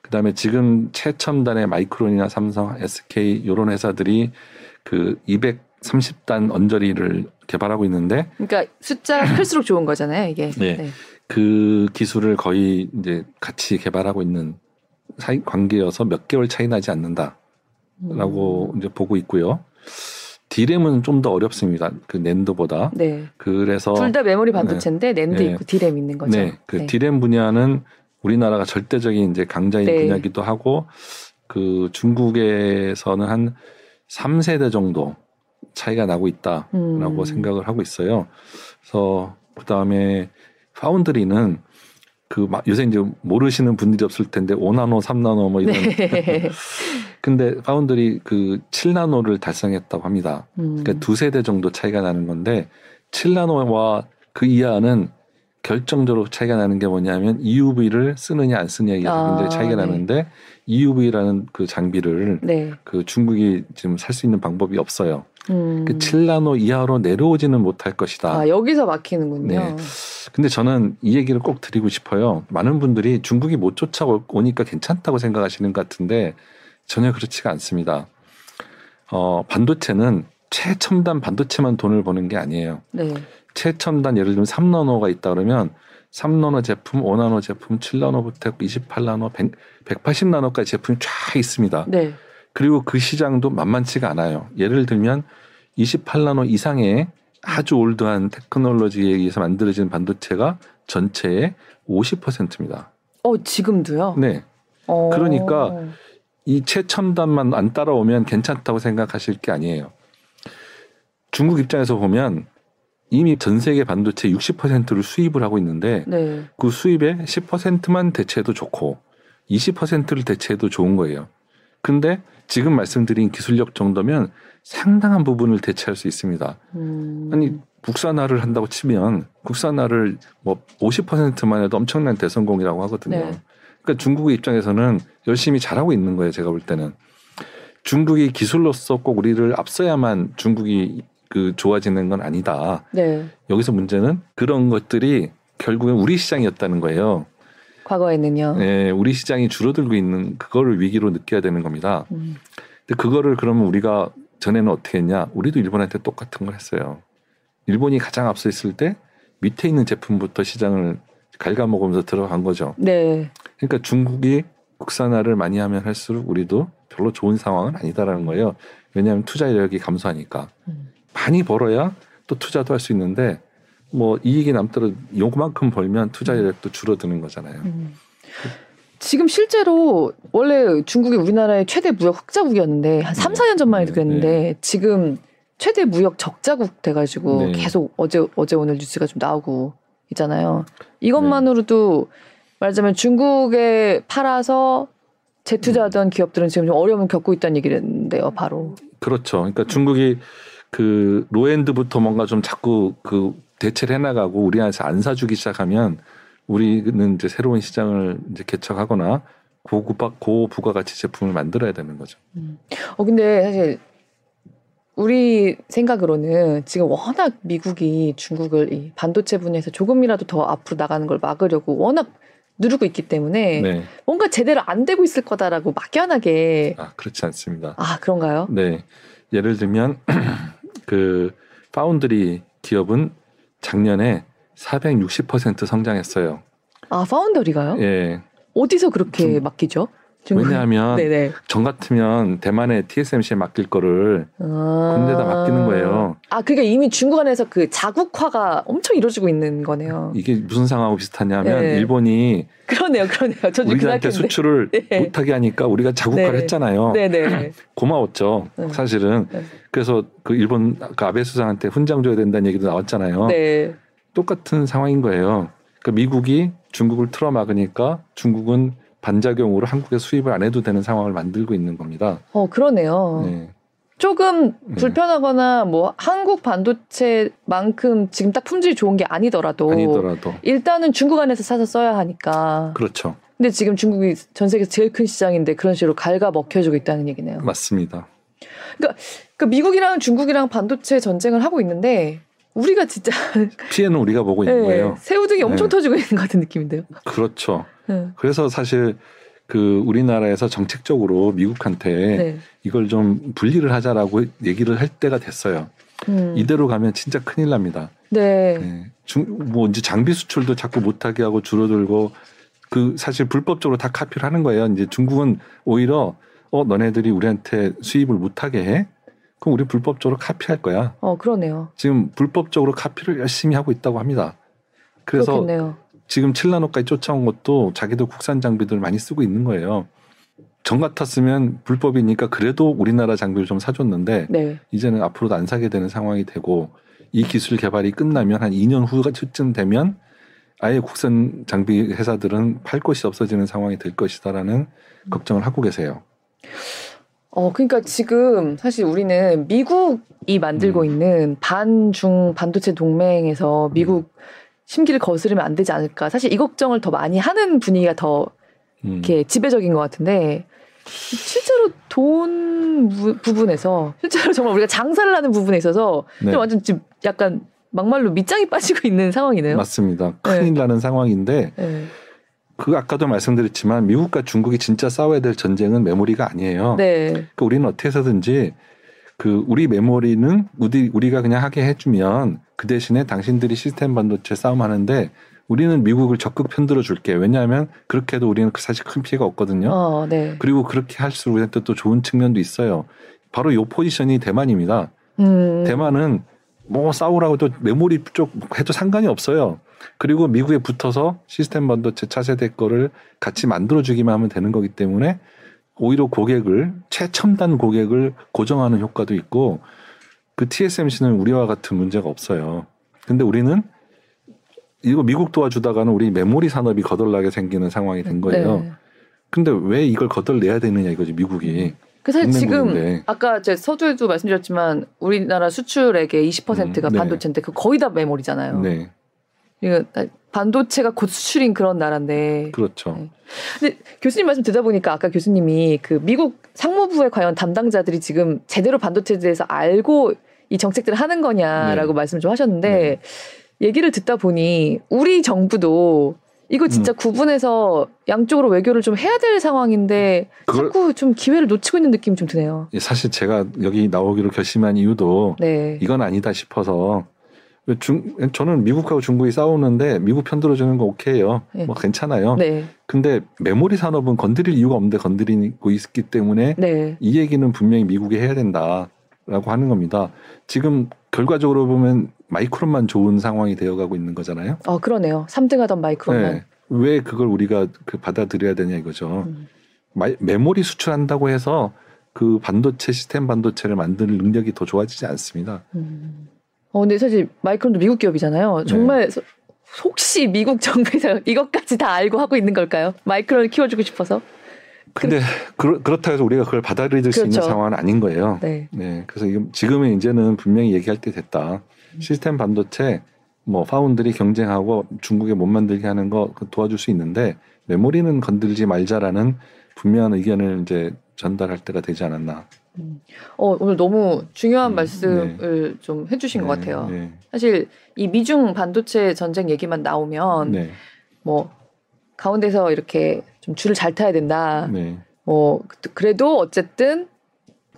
그다음에 지금 최첨단의 마이크론이나 삼성, SK 이런 회사들이 그 230단 언저리를 개발하고 있는데 그러니까 숫자가 클수록 좋은 거잖아요, 이게. 네. 그 기술을 거의 이제 같이 개발하고 있는 사이 관계여서 몇 개월 차이 나지 않는다. 라고 음. 이제 보고 있고요. 디램은 좀 더 어렵습니다. 그 낸드보다. 네. 그래서 둘 다 메모리 반도체인데 낸드 네. 있고 디램 있는 거죠. 네, 그 디램 분야는 우리나라가 절대적인 이제 강자인 네. 분야기도 하고 그 중국에서는 한 3세대 정도 차이가 나고 있다라고 음. 생각을 하고 있어요. 그래서 그다음에 파운드리는 그 막 요새 이제 모르시는 분들이 없을 텐데 5나노, 3나노 뭐 이런 네. (laughs) 근데 파운드리 그 7나노를 달성했다고 합니다. 음. 그러니까 두 세대 정도 차이가 나는 건데 7나노와 그 이하는 결정적으로 차이가 나는 게 뭐냐면 EUV를 쓰느냐 안 쓰느냐에 아, 굉장히 차이가 네. 나는데 EUV라는 그 장비를 네. 그 중국이 지금 살 수 있는 방법이 없어요. 음. 그 7나노 이하로 내려오지는 못할 것이다. 아, 여기서 막히는군요. 네. 근데 저는 이 얘기를 꼭 드리고 싶어요. 많은 분들이 중국이 못 쫓아오니까 괜찮다고 생각하시는 것 같은데 전혀 그렇지가 않습니다. 어, 반도체는 최첨단 반도체만 돈을 버는 게 아니에요. 네. 최첨단 예를 들면 3나노가 있다 그러면 3나노 제품, 5나노 제품, 7나노부터 28나노, 100, 180나노까지 제품이 쫙 있습니다. 네. 그리고 그 시장도 만만치가 않아요. 예를 들면 28나노 이상의 아주 올드한 테크놀로지에 의해서 만들어진 반도체가 전체의 50%입니다. 어, 지금도요? 네. 어. 그러니까 이 최첨단만 안 따라오면 괜찮다고 생각하실 게 아니에요. 중국 입장에서 보면 이미 전 세계 반도체 60%를 수입을 하고 있는데 네. 그 수입의 10%만 대체해도 좋고 20%를 대체해도 좋은 거예요. 근데 지금 말씀드린 기술력 정도면 상당한 부분을 대체할 수 있습니다. 음. 아니 국산화를 한다고 치면 국산화를 뭐 50%만 해도 엄청난 대성공이라고 하거든요. 네. 그러니까 중국의 입장에서는 열심히 잘하고 있는 거예요. 제가 볼 때는 중국이 기술로서 꼭 우리를 앞서야만 중국이 그 좋아지는 건 아니다. 네. 여기서 문제는 그런 것들이 결국엔 우리 시장이었다는 거예요. 과거에는요. 네, 우리 시장이 줄어들고 있는 그거를 위기로 느껴야 되는 겁니다. 음. 근데 그거를 그러면 우리가 전에는 어떻게 했냐? 우리도 일본한테 똑같은 걸 했어요. 일본이 가장 앞서 있을 때 밑에 있는 제품부터 시장을 갉아먹으면서 들어간 거죠. 네. 그러니까 중국이 국산화를 많이 하면 할수록 우리도 별로 좋은 상황은 아니다라는 거예요. 왜냐하면 투자력이 감소하니까 음. 많이 벌어야 또 투자도 할 수 있는데 뭐 이익이 남더라도 요만큼 벌면 투자율도 줄어드는 거잖아요. 음. 지금 실제로 원래 중국이 우리나라의 최대 무역 흑자국이었는데 한 3, 4년 전만 해도 네, 그랬는데 지금 최대 무역 적자국 돼가지고 네. 계속 어제 어제 오늘 뉴스가 좀 나오고 있잖아요. 이것만으로도 말하자면 중국에 팔아서 재투자하던 기업들은 지금 좀 어려움을 겪고 있다는 얘기인데요, 바로. 그렇죠. 그러니까 중국이 그 로엔드부터 뭔가 좀 자꾸 그 대체를 해나가고 우리나라에서 안 사주기 시작하면 우리는 이제 새로운 시장을 이제 개척하거나 고부가 고부가가치 제품을 만들어야 되는 거죠. 어 근데 사실 우리 생각으로는 지금 워낙 미국이 중국을 이 반도체 분야에서 조금이라도 더 앞으로 나가는 걸 막으려고 워낙 누르고 있기 때문에 네. 뭔가 제대로 안 되고 있을 거다라고 막연하게 아 그렇지 않습니다. 아 그런가요? 네. 예를 들면 (clears throat) 그 파운드리 기업은 작년에 460% 성장했어요. 아 파운더리가요? 예. 어디서 그렇게 중- 맡기죠? 왜냐하면 네네. 전 같으면 대만의 TSMC에 맡길 거를 아. 군대에다 맡기는 거예요. 아 그러니까 이미 중국 안에서 그 자국화가 엄청 이루어지고 있는 거네요. 이게 무슨 상황하고 비슷하냐면 네. 일본이 그러네요, 그러네요. 저도 그 우리한테. 수출을 네. 못하게 하니까 우리가 자국화를 네. 했잖아요. 네네. (clears throat) 고마웠죠. 네. 사실은. 네. 그래서 그 일본 그 아베 수상한테 훈장 줘야 된다는 얘기도 나왔잖아요. 네. 똑같은 상황인 거예요. 그러니까 미국이 중국을 틀어막으니까 중국은 반작용으로 한국에 수입을 안 해도 되는 상황을 만들고 있는 겁니다. 어 그러네요. 네. 조금 네. 불편하거나 뭐 한국 반도체만큼 지금 딱 품질이 좋은 게 아니더라도, 아니더라도 일단은 중국 안에서 사서 써야 하니까. 그렇죠. 근데 지금 중국이 전 세계에서 제일 큰 시장인데 그런 식으로 갉아 먹혀주고 있다는 얘기네요. 맞습니다. 그러니까 미국이랑 중국이랑 반도체 전쟁을 하고 있는데 우리가 진짜 피해는 우리가 보고 있는 네, 거예요. 새우등이 엄청 네. 터지고 있는 것 같은 느낌인데요. 그렇죠. 네. 그래서 사실 그 우리나라에서 정책적으로 미국한테 네. 이걸 좀 분리를 하자라고 얘기를 할 때가 됐어요. 음. 이대로 가면 진짜 큰일 납니다. 네. 네. 중, 뭐 이제 장비 수출도 자꾸 못하게 하고 줄어들고 그 사실 불법적으로 다 카피를 하는 거예요. 이제 중국은 오히려 어 너네들이 우리한테 수입을 못하게 해? 그럼 우리 불법적으로 카피할 거야. 어 그러네요. 지금 불법적으로 카피를 열심히 하고 있다고 합니다. 그래서 그렇겠네요. 지금 칠라노까지 쫓아온 것도 자기들 국산 장비들 많이 쓰고 있는 거예요. 전 같았으면 불법이니까 그래도 우리나라 장비를 좀 사줬는데 네. 이제는 앞으로도 안 사게 되는 상황이 되고 이 기술 개발이 끝나면 한 2년 후쯤 되면 아예 국산 장비 회사들은 팔 곳이 없어지는 상황이 될 것이다라는 걱정을 하고 계세요. 어, 그러니까 지금 사실 우리는 미국이 만들고 음. 있는 반중 반도체 동맹에서 미국 심기를 거스르면 안 되지 않을까. 사실 이 걱정을 더 많이 하는 분위기가 더 음. 이렇게 지배적인 것 같은데 실제로 돈 부- 부분에서 실제로 정말 우리가 장사를 하는 부분에 있어서 네, 좀 완전 지금 약간 막말로 밑장이 (laughs) 빠지고 있는 상황이네요. 맞습니다. 큰일 나는 상황인데 네. 그 아까도 말씀드렸지만 미국과 중국이 진짜 싸워야 될 전쟁은 메모리가 아니에요. 네. 그러니까 우리는 어떻게 해서든지 그 우리 메모리는 우리 우리가 그냥 하게 해주면 그 대신에 당신들이 시스템 반도체 싸움하는데 우리는 미국을 적극 편들어 줄게. 왜냐하면 그렇게 해도 우리는 사실 큰 피해가 없거든요. 어, 네. 그리고 그렇게 할수록 우리한테 또 좋은 측면도 있어요. 바로 요 포지션이 대만입니다. 음. 대만은 뭐 싸우라고 또 메모리 쪽 해도 상관이 없어요. 그리고 미국에 붙어서 시스템 반도체 차세대 거를 같이 만들어 주기만 하면 되는 거기 때문에 오히려 고객을 최첨단 고객을 고정하는 효과도 있고 그 TSMC는 우리와 같은 문제가 없어요. 근데 우리는 이거 미국 도와주다가는 우리 메모리 산업이 거덜나게 생기는 상황이 된 거예요. 네. 근데 왜 이걸 거덜내야 되느냐 이거지 미국이. 그 사실 지금 동맹국인데. 아까 제 서두에도 말씀드렸지만 우리나라 수출액의 20%가 음, 네. 반도체인데 그 거의 다 메모리잖아요. 네, 이거 반도체가 곧 수출인 그런 나라인데. 그렇죠. 네. 근데 교수님 말씀 듣다 보니까 아까 교수님이 그 미국 상무부의 과연 담당자들이 지금 제대로 반도체에 대해서 알고 이 정책들을 하는 거냐라고 네. 말씀을 좀 하셨는데 네. 얘기를 듣다 보니 우리 정부도 이거 진짜 음. 구분해서 양쪽으로 외교를 좀 해야 될 상황인데 그걸 자꾸 좀 기회를 놓치고 있는 느낌이 좀 드네요. 사실 제가 여기 나오기로 결심한 이유도 네. 이건 아니다 싶어서 중 저는 미국하고 중국이 싸우는데 미국 편 들어주는 거 오케이요. 네. 뭐 괜찮아요. 네. 근데 메모리 산업은 건드릴 이유가 없는데 건드리고 있기 때문에 네. 이 얘기는 분명히 미국이 해야 된다 라고 하는 겁니다. 지금 결과적으로 보면 마이크론만 좋은 상황이 되어가고 있는 거잖아요. 어, 그러네요. 3등 하던 마이크론만. 네. 왜 그걸 우리가 그 받아들여야 되냐 이거죠. 음. 마이, 메모리 수출한다고 해서 그 반도체 시스템 반도체를 만드는 능력이 더 좋아지지 않습니다. 음. 어, 근데 사실 마이크론도 미국 기업이잖아요. 정말 소- 혹시 미국 정부에서 (laughs) 이것까지 다 알고 하고 있는 걸까요? 마이크론을 키워주고 싶어서. 근데 그, 그렇다 해서 우리가 그걸 받아들일 수 있는 그렇죠. 상황은 아닌 거예요. 네. 네, 그래서 지금 지금은 이제는 분명히 얘기할 때 됐다. 시스템 반도체 뭐 파운드리 경쟁하고 중국에 못 만들게 하는 거 그거 도와줄 수 있는데 메모리는 건들지 말자라는 분명한 의견을 이제 전달할 때가 되지 않았나. 어, 오늘 너무 중요한 음, 말씀을 좀 해주신 것 네, 같아요. 네, 사실 이 미중 반도체 전쟁 얘기만 나오면 네, 뭐 가운데서 이렇게 좀 줄을 잘 타야 된다. 네, 뭐 그래도 어쨌든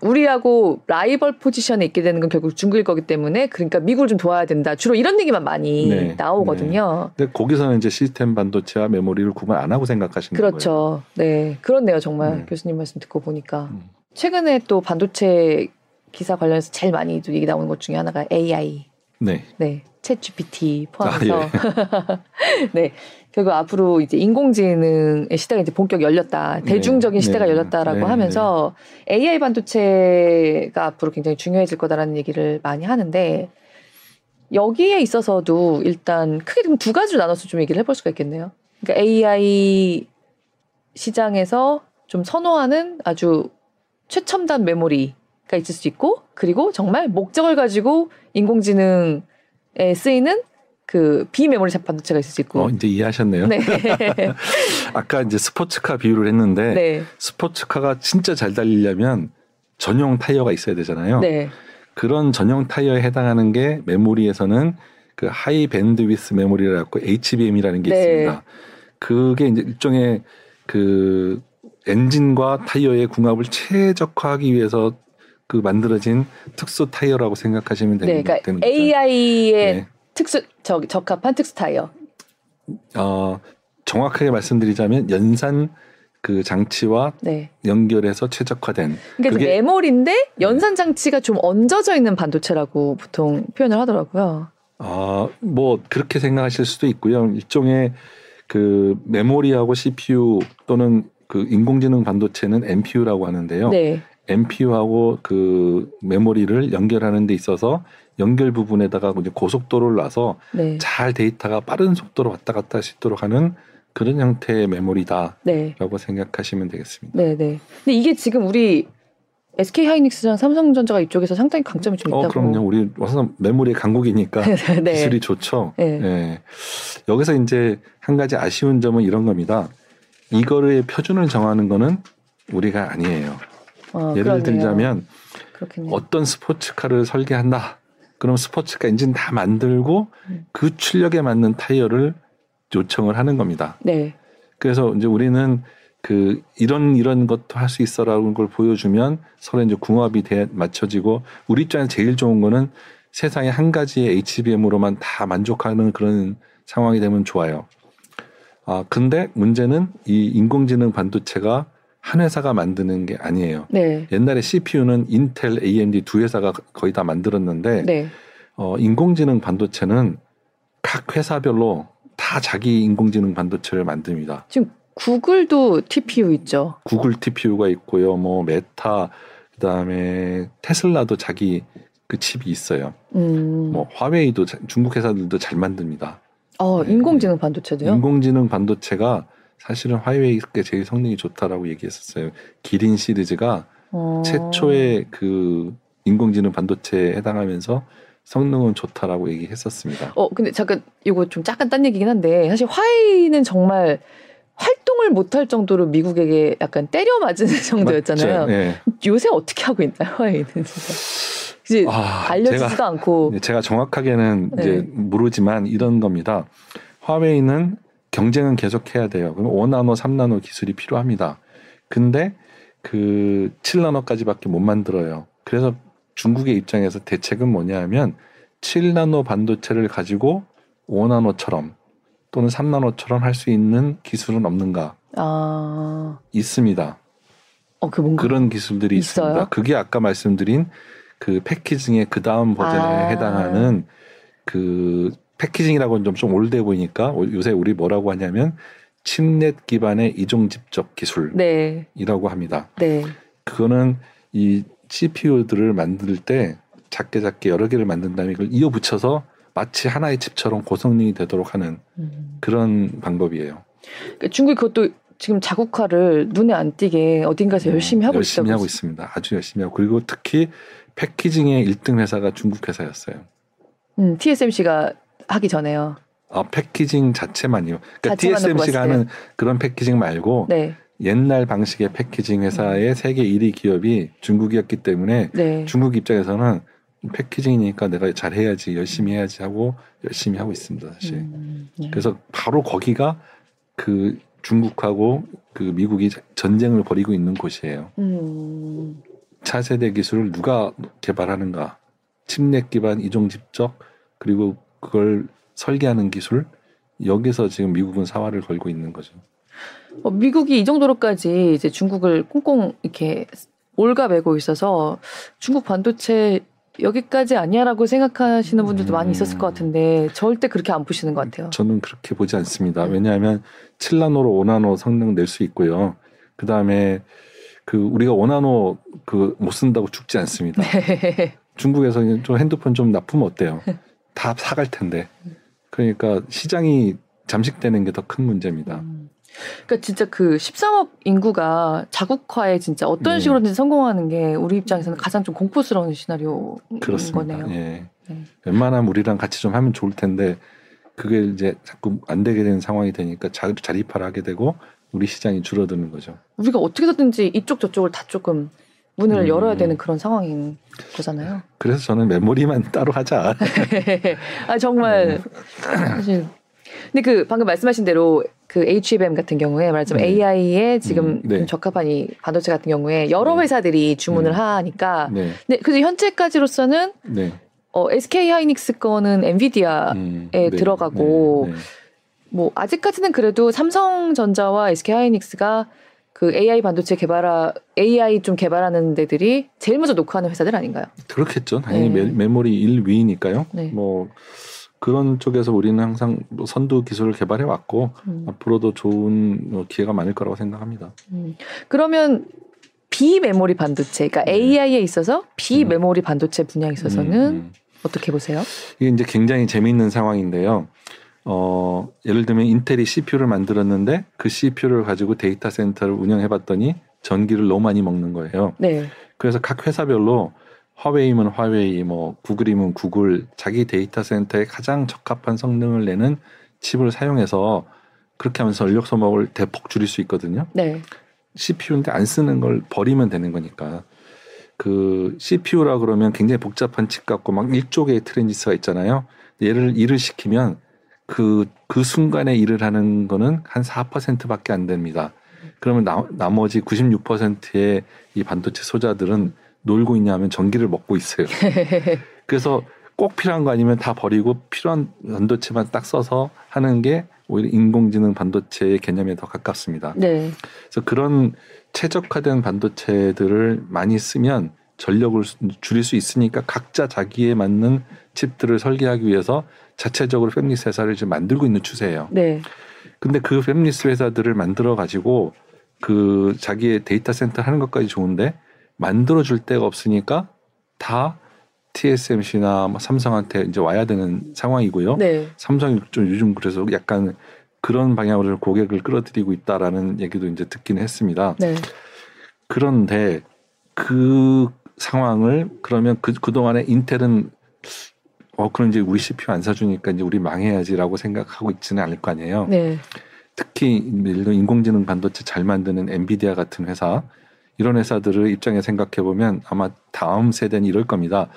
우리하고 라이벌 포지션에 있게 되는 건 결국 중국일 거기 때문에 그러니까 미국을 좀 도와야 된다. 주로 이런 얘기만 많이 네, 나오거든요. 근데 거기서는 이제 시스템 반도체와 메모리를 구분 안 하고 생각하시는 거예요. 그렇죠. 네. 그렇네요. 정말 음. 교수님 말씀 듣고 보니까. 음. 최근에 또 반도체 기사 관련해서 제일 많이 또 얘기 나오는 것 중에 하나가 AI. 네, 네. 챗 GPT 포함해서. 아, 예. (laughs) 네. 결국 앞으로 이제 인공지능의 시대가 이제 본격 열렸다. 대중적인 네, 시대가 네, 열렸다라고 네, 하면서 AI 반도체가 앞으로 굉장히 중요해질 거다라는 얘기를 많이 하는데 여기에 있어서도 일단 크게 좀 두 가지로 나눠서 좀 얘기를 해볼 수가 있겠네요. 그러니까 AI 시장에서 좀 선호하는 아주 최첨단 메모리가 있을 수 있고 그리고 정말 목적을 가지고 인공지능에 쓰이는 그 비메모리 반도체가 있을 수 있고 어, 이제 이해하셨네요. 네. (laughs) 아까 이제 스포츠카 비유를 했는데 네. 스포츠카가 진짜 잘 달리려면 전용 타이어가 있어야 되잖아요. 네. 그런 전용 타이어에 해당하는 게 메모리에서는 그 high bandwidth memory라고 HBM이라는 게 네. 있습니다. 그게 이제 일종의 그 엔진과 타이어의 궁합을 최적화하기 위해서 그 만들어진 특수 타이어라고 생각하시면 네. 되는, 그러니까 되는 거죠. AI의 네. 특수 저 적합한 특수 타이어. 어, 정확하게 말씀드리자면 연산 그 장치와 네. 연결해서 최적화된 그러니까 그게- 메모리인데 연산 장치가 좀 얹어져 있는 반도체라고 보통 표현을 하더라고요. 아, 뭐 그렇게 생각하실 수도 있고요. 일종의 그 메모리하고 CPU 또는 그 인공지능 반도체는 NPU라고 하는데요. 네. NPU하고 그 메모리를 연결하는 데 있어서 연결 부분에다가 이제 고속도로를 놔서 네. 잘 데이터가 빠른 속도로 왔다 갔다 할 수 있도록 하는 그런 형태의 메모리다라고 네. 생각하시면 되겠습니다. 네, 네. 근데 이게 지금 우리 SK 하이닉스랑 삼성전자가 이쪽에서 상당히 강점이 좀 있다고. 어, 그럼요. 우리 와서 메모리 강국이니까 (laughs) 네. 기술이 좋죠. 네. 예. 여기서 이제 한 가지 아쉬운 점은 이런 겁니다. 이거를 표준을 정하는 거는 우리가 아니에요. 어, 예를 그러네요. 들자면 그렇겠네요. 어떤 스포츠카를 설계한다. 그럼 스포츠카 엔진 다 만들고 음. 그 출력에 맞는 타이어를 요청을 하는 겁니다. 네. 그래서 이제 우리는 그 이런 이런 것도 할 수 있어라는 걸 보여주면 서로 이제 궁합이 돼 맞춰지고 우리 입장에서 제일 좋은 거는 세상에 한 가지의 HBM으로만 다 만족하는 그런 상황이 되면 좋아요. 아 근데 문제는 이 인공지능 반도체가 한 회사가 만드는 게 아니에요. 네. 옛날에 CPU는 인텔, AMD 두 회사가 거의 다 만들었는데 네. 어, 인공지능 반도체는 각 회사별로 다 자기 인공지능 반도체를 만듭니다. 지금 구글도 TPU 있죠. 구글 TPU가 있고요. 뭐 메타 그다음에 테슬라도 자기 그 칩이 있어요. 음. 뭐 화웨이도 자- 중국 회사들도 잘 만듭니다. 어, 네. 인공지능 반도체도요? 인공지능 반도체가 사실은 화웨이가 제일 성능이 좋다라고 얘기했었어요. 기린 시리즈가 어. 최초의 그 인공지능 반도체에 해당하면서 성능은 좋다라고 얘기했었습니다. 어, 근데 잠깐 이거 좀 약간 딴 얘기긴 한데 사실 화웨이는 정말 활동을 못할 정도로 미국에게 약간 때려 맞은 (laughs) 정도였잖아요. 네. 요새 어떻게 하고 있나요, 화웨이는 진짜? 이제 아, 알려지지도 제가 않고. 네, 제가 정확하게는 이제 네. 모르지만 이런 겁니다. 화웨이는 경쟁은 계속해야 돼요. 그럼 5나노, 3나노 기술이 필요합니다. 근데 그 7나노까지밖에 못 만들어요. 그래서 중국의 입장에서 대책은 뭐냐 하면 7나노 반도체를 가지고 5나노처럼 또는 3나노처럼 할 수 있는 기술은 없는가? 아, 있습니다. 어, 그 뭔가. 그런 기술들이 있어요? 있습니다. 그게 아까 말씀드린 그 패키징의 그 다음 버전에 아. 해당하는 그 패키징이라고는 좀, 좀 올드해 보이니까 요새 우리 뭐라고 하냐면 칩넷 기반의 이종 집적 기술이라고 네. 합니다. 네. 그거는 이 CPU들을 만들 때 작게 작게 여러 개를 만든 다음에 이걸 이어 붙여서 마치 하나의 칩처럼 고성능이 되도록 하는 음. 그런 방법이에요. 그러니까 중국이 그것도 지금 자국화를 눈에 안 띄게 어딘가에서 열심히 하고 음, 열심히 있다고 하고 있습니다. 아주 열심히 하고 그리고 특히 패키징의 1등 회사가 중국 회사였어요. 음, TSMC가 하기 전에요. 아 패키징 자체만요. 그러니까 TSMC가 하는 그런 패키징 말고 네. 옛날 방식의 패키징 회사의 세계 1위 기업이 중국이었기 때문에 네. 중국 입장에서는 패키징이니까 내가 잘해야지 열심히 해야지 하고 열심히 하고 있습니다 사실. 음, 네. 그래서 바로 거기가 그 중국하고 그 미국이 전쟁을 벌이고 있는 곳이에요. 음, 차세대 기술을 누가 개발하는가? 칩넷 기반 이종 집적 그리고 그걸 설계하는 기술 여기서 지금 미국은 사활을 걸고 있는 거죠. 어, 미국이 이 정도로까지 이제 중국을 꽁꽁 이렇게 올가매고 있어서 중국 반도체 여기까지 아니야라고 생각하시는 분들도 많이 있었을 것 같은데 절대 그렇게 안 보시는 것 같아요. 저는 그렇게 보지 않습니다. 네. 왜냐하면 7나노로 5나노 성능 낼 수 있고요. 그 다음에 그 우리가 5나노 그 못 쓴다고 죽지 않습니다. 네. 중국에서 좀 핸드폰 좀 납품면 어때요? (laughs) 다 사갈 텐데. 그러니까 시장이 잠식되는 게 더 큰 문제입니다. 음. 그러니까 진짜 그 13억 인구가 자국화에 진짜 어떤 네. 식으로든 성공하는 게 우리 입장에서는 가장 좀 공포스러운 시나리오인 그렇습니다. 거네요. 예. 네. 웬만하면 우리랑 같이 좀 하면 좋을 텐데 그게 이제 자꾸 안 되게 되는 상황이 되니까 자, 자립화를 하게 되고 우리 시장이 줄어드는 거죠. 우리가 어떻게 해서든지 이쪽 저쪽을 다 조금 문을 음. 열어야 되는 그런 상황인 거잖아요. 그래서 저는 메모리만 따로 하자. (laughs) 아 정말 네. 사실 근데 그 방금 말씀하신 대로 그 HBM 같은 경우에 말하자면 네. AI에 지금 음, 네. 좀 적합한 이 반도체 같은 경우에 여러 네. 회사들이 주문을 음. 하니까 네, 네, 그래서 현재까지로서는 네. 어, SK 하이닉스 거는 엔비디아 음, 에 들어가고 네, 네. 뭐 아직까지는 그래도 삼성전자와 SK 하이닉스가 그 AI 반도체 개발하 AI 좀 개발하는 데들이 제일 먼저 녹화하는 회사들 아닌가요? 그렇겠죠. 당연히 네. 메, 메모리 1위니까요. 네. 뭐 그런 쪽에서 우리는 항상 뭐 선두 기술을 개발해 왔고 음. 앞으로도 좋은 뭐 기회가 많을 거라고 생각합니다. 음. 그러면 비메모리 반도체, 그러니까 네. AI에 있어서 비메모리 반도체 분야에 있어서는 음, 음. 어떻게 보세요? 이게 이제 굉장히 재미있는 상황인데요. 어, 예를 들면 인텔이 CPU를 만들었는데 그 CPU를 가지고 데이터 센터를 운영해 봤더니 전기를 너무 많이 먹는 거예요. 네. 그래서 각 회사별로 화웨이면 화웨이, 뭐 구글이면 구글 자기 데이터 센터에 가장 적합한 성능을 내는 칩을 사용해서 그렇게 하면서 전력 소모를 대폭 줄일 수 있거든요. 네. CPU인데 안 쓰는 걸 버리면 되는 거니까. 그 CPU라 그러면 굉장히 복잡한 칩 같고 막 1조 개의 트랜지스터가 있잖아요. 얘를 일을 시키면 그, 그 순간에 일을 하는 거는 한 4%밖에 안 됩니다. 그러면 나, 나머지 96%의 이 반도체 소자들은 놀고 있냐면 전기를 먹고 있어요. (laughs) 그래서 꼭 필요한 거 아니면 다 버리고 필요한 반도체만 딱 써서 하는 게 오히려 인공지능 반도체의 개념에 더 가깝습니다. 네. 그래서 그런 최적화된 반도체들을 많이 쓰면 전력을 수- 줄일 수 있으니까 각자 자기에 맞는 칩들을 설계하기 위해서 자체적으로 팹리스 회사를 지금 만들고 있는 추세예요. 네. 근데 근데 그 팹리스 회사들을 만들어 가지고 그 자기의 데이터 센터 하는 것까지 좋은데 만들어 줄 데가 없으니까 다 TSMC나 뭐 삼성한테 이제 와야 되는 상황이고요. 네. 삼성이 좀 요즘 그래서 약간 그런 방향으로 고객을 끌어들이고 있다라는 얘기도 이제 듣긴 했습니다. 네. 그런데 그 상황을 그러면 그 그동안에 인텔은 어 그럼 이제 우리 CPU 안 사주니까 이제 우리 망해야지라고 생각하고 있지는 않을 거 아니에요. 네. 특히 예를 들어 인공지능 반도체 잘 만드는 엔비디아 같은 회사 이런 회사들을 입장에 생각해 보면 아마 다음 세대는 이럴 겁니다.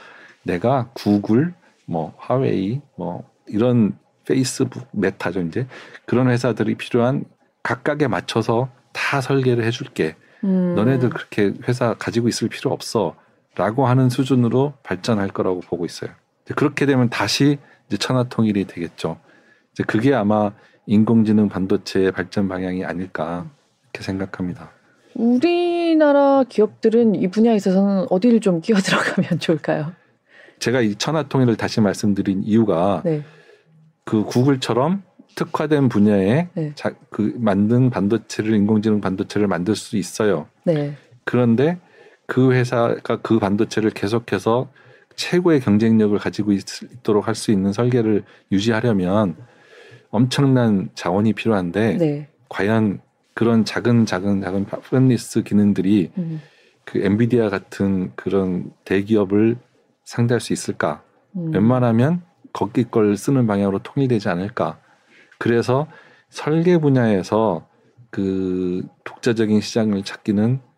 내가 구글, 뭐 화웨이, 뭐 이런 페이스북, 메타죠 이제 그런 회사들이 필요한 각각에 맞춰서 다 설계를 해줄게. 음. 너네들 그렇게 회사 가지고 있을 필요 없어 라고 하는 수준으로 발전할 거라고 보고 있어요. 그렇게 되면 다시 이제 천하통일이 되겠죠. 이제 그게 아마 인공지능 반도체의 발전 방향이 아닐까 이렇게 생각합니다. 우리나라 기업들은 이 분야에 있어서는 어디를 좀 끼어 들어가면 (laughs) 좋을까요? 제가 이 천하통일을 다시 말씀드린 이유가 네. 그 구글처럼 특화된 분야에 네. 자, 그 만든 반도체를 인공지능 반도체를 만들 수 있어요. 네. 그런데 그 회사가 그 반도체를 계속해서 최고의 경쟁력을 가지고 있, 도록 할 수 있는 설계를 유지하려면 엄청난 자원이 필요한데 네. 과연 그런 작은 작은 작은 팬리스 기능들이 음. 그 엔비디아 같은 그런 대기업을 상대할 수 있을까? 음. 웬만하면 거기 걸 쓰는 방향으로 통일되지 않을까? 그래서 설계 분야에서 그 독자적인 시장을 찾기는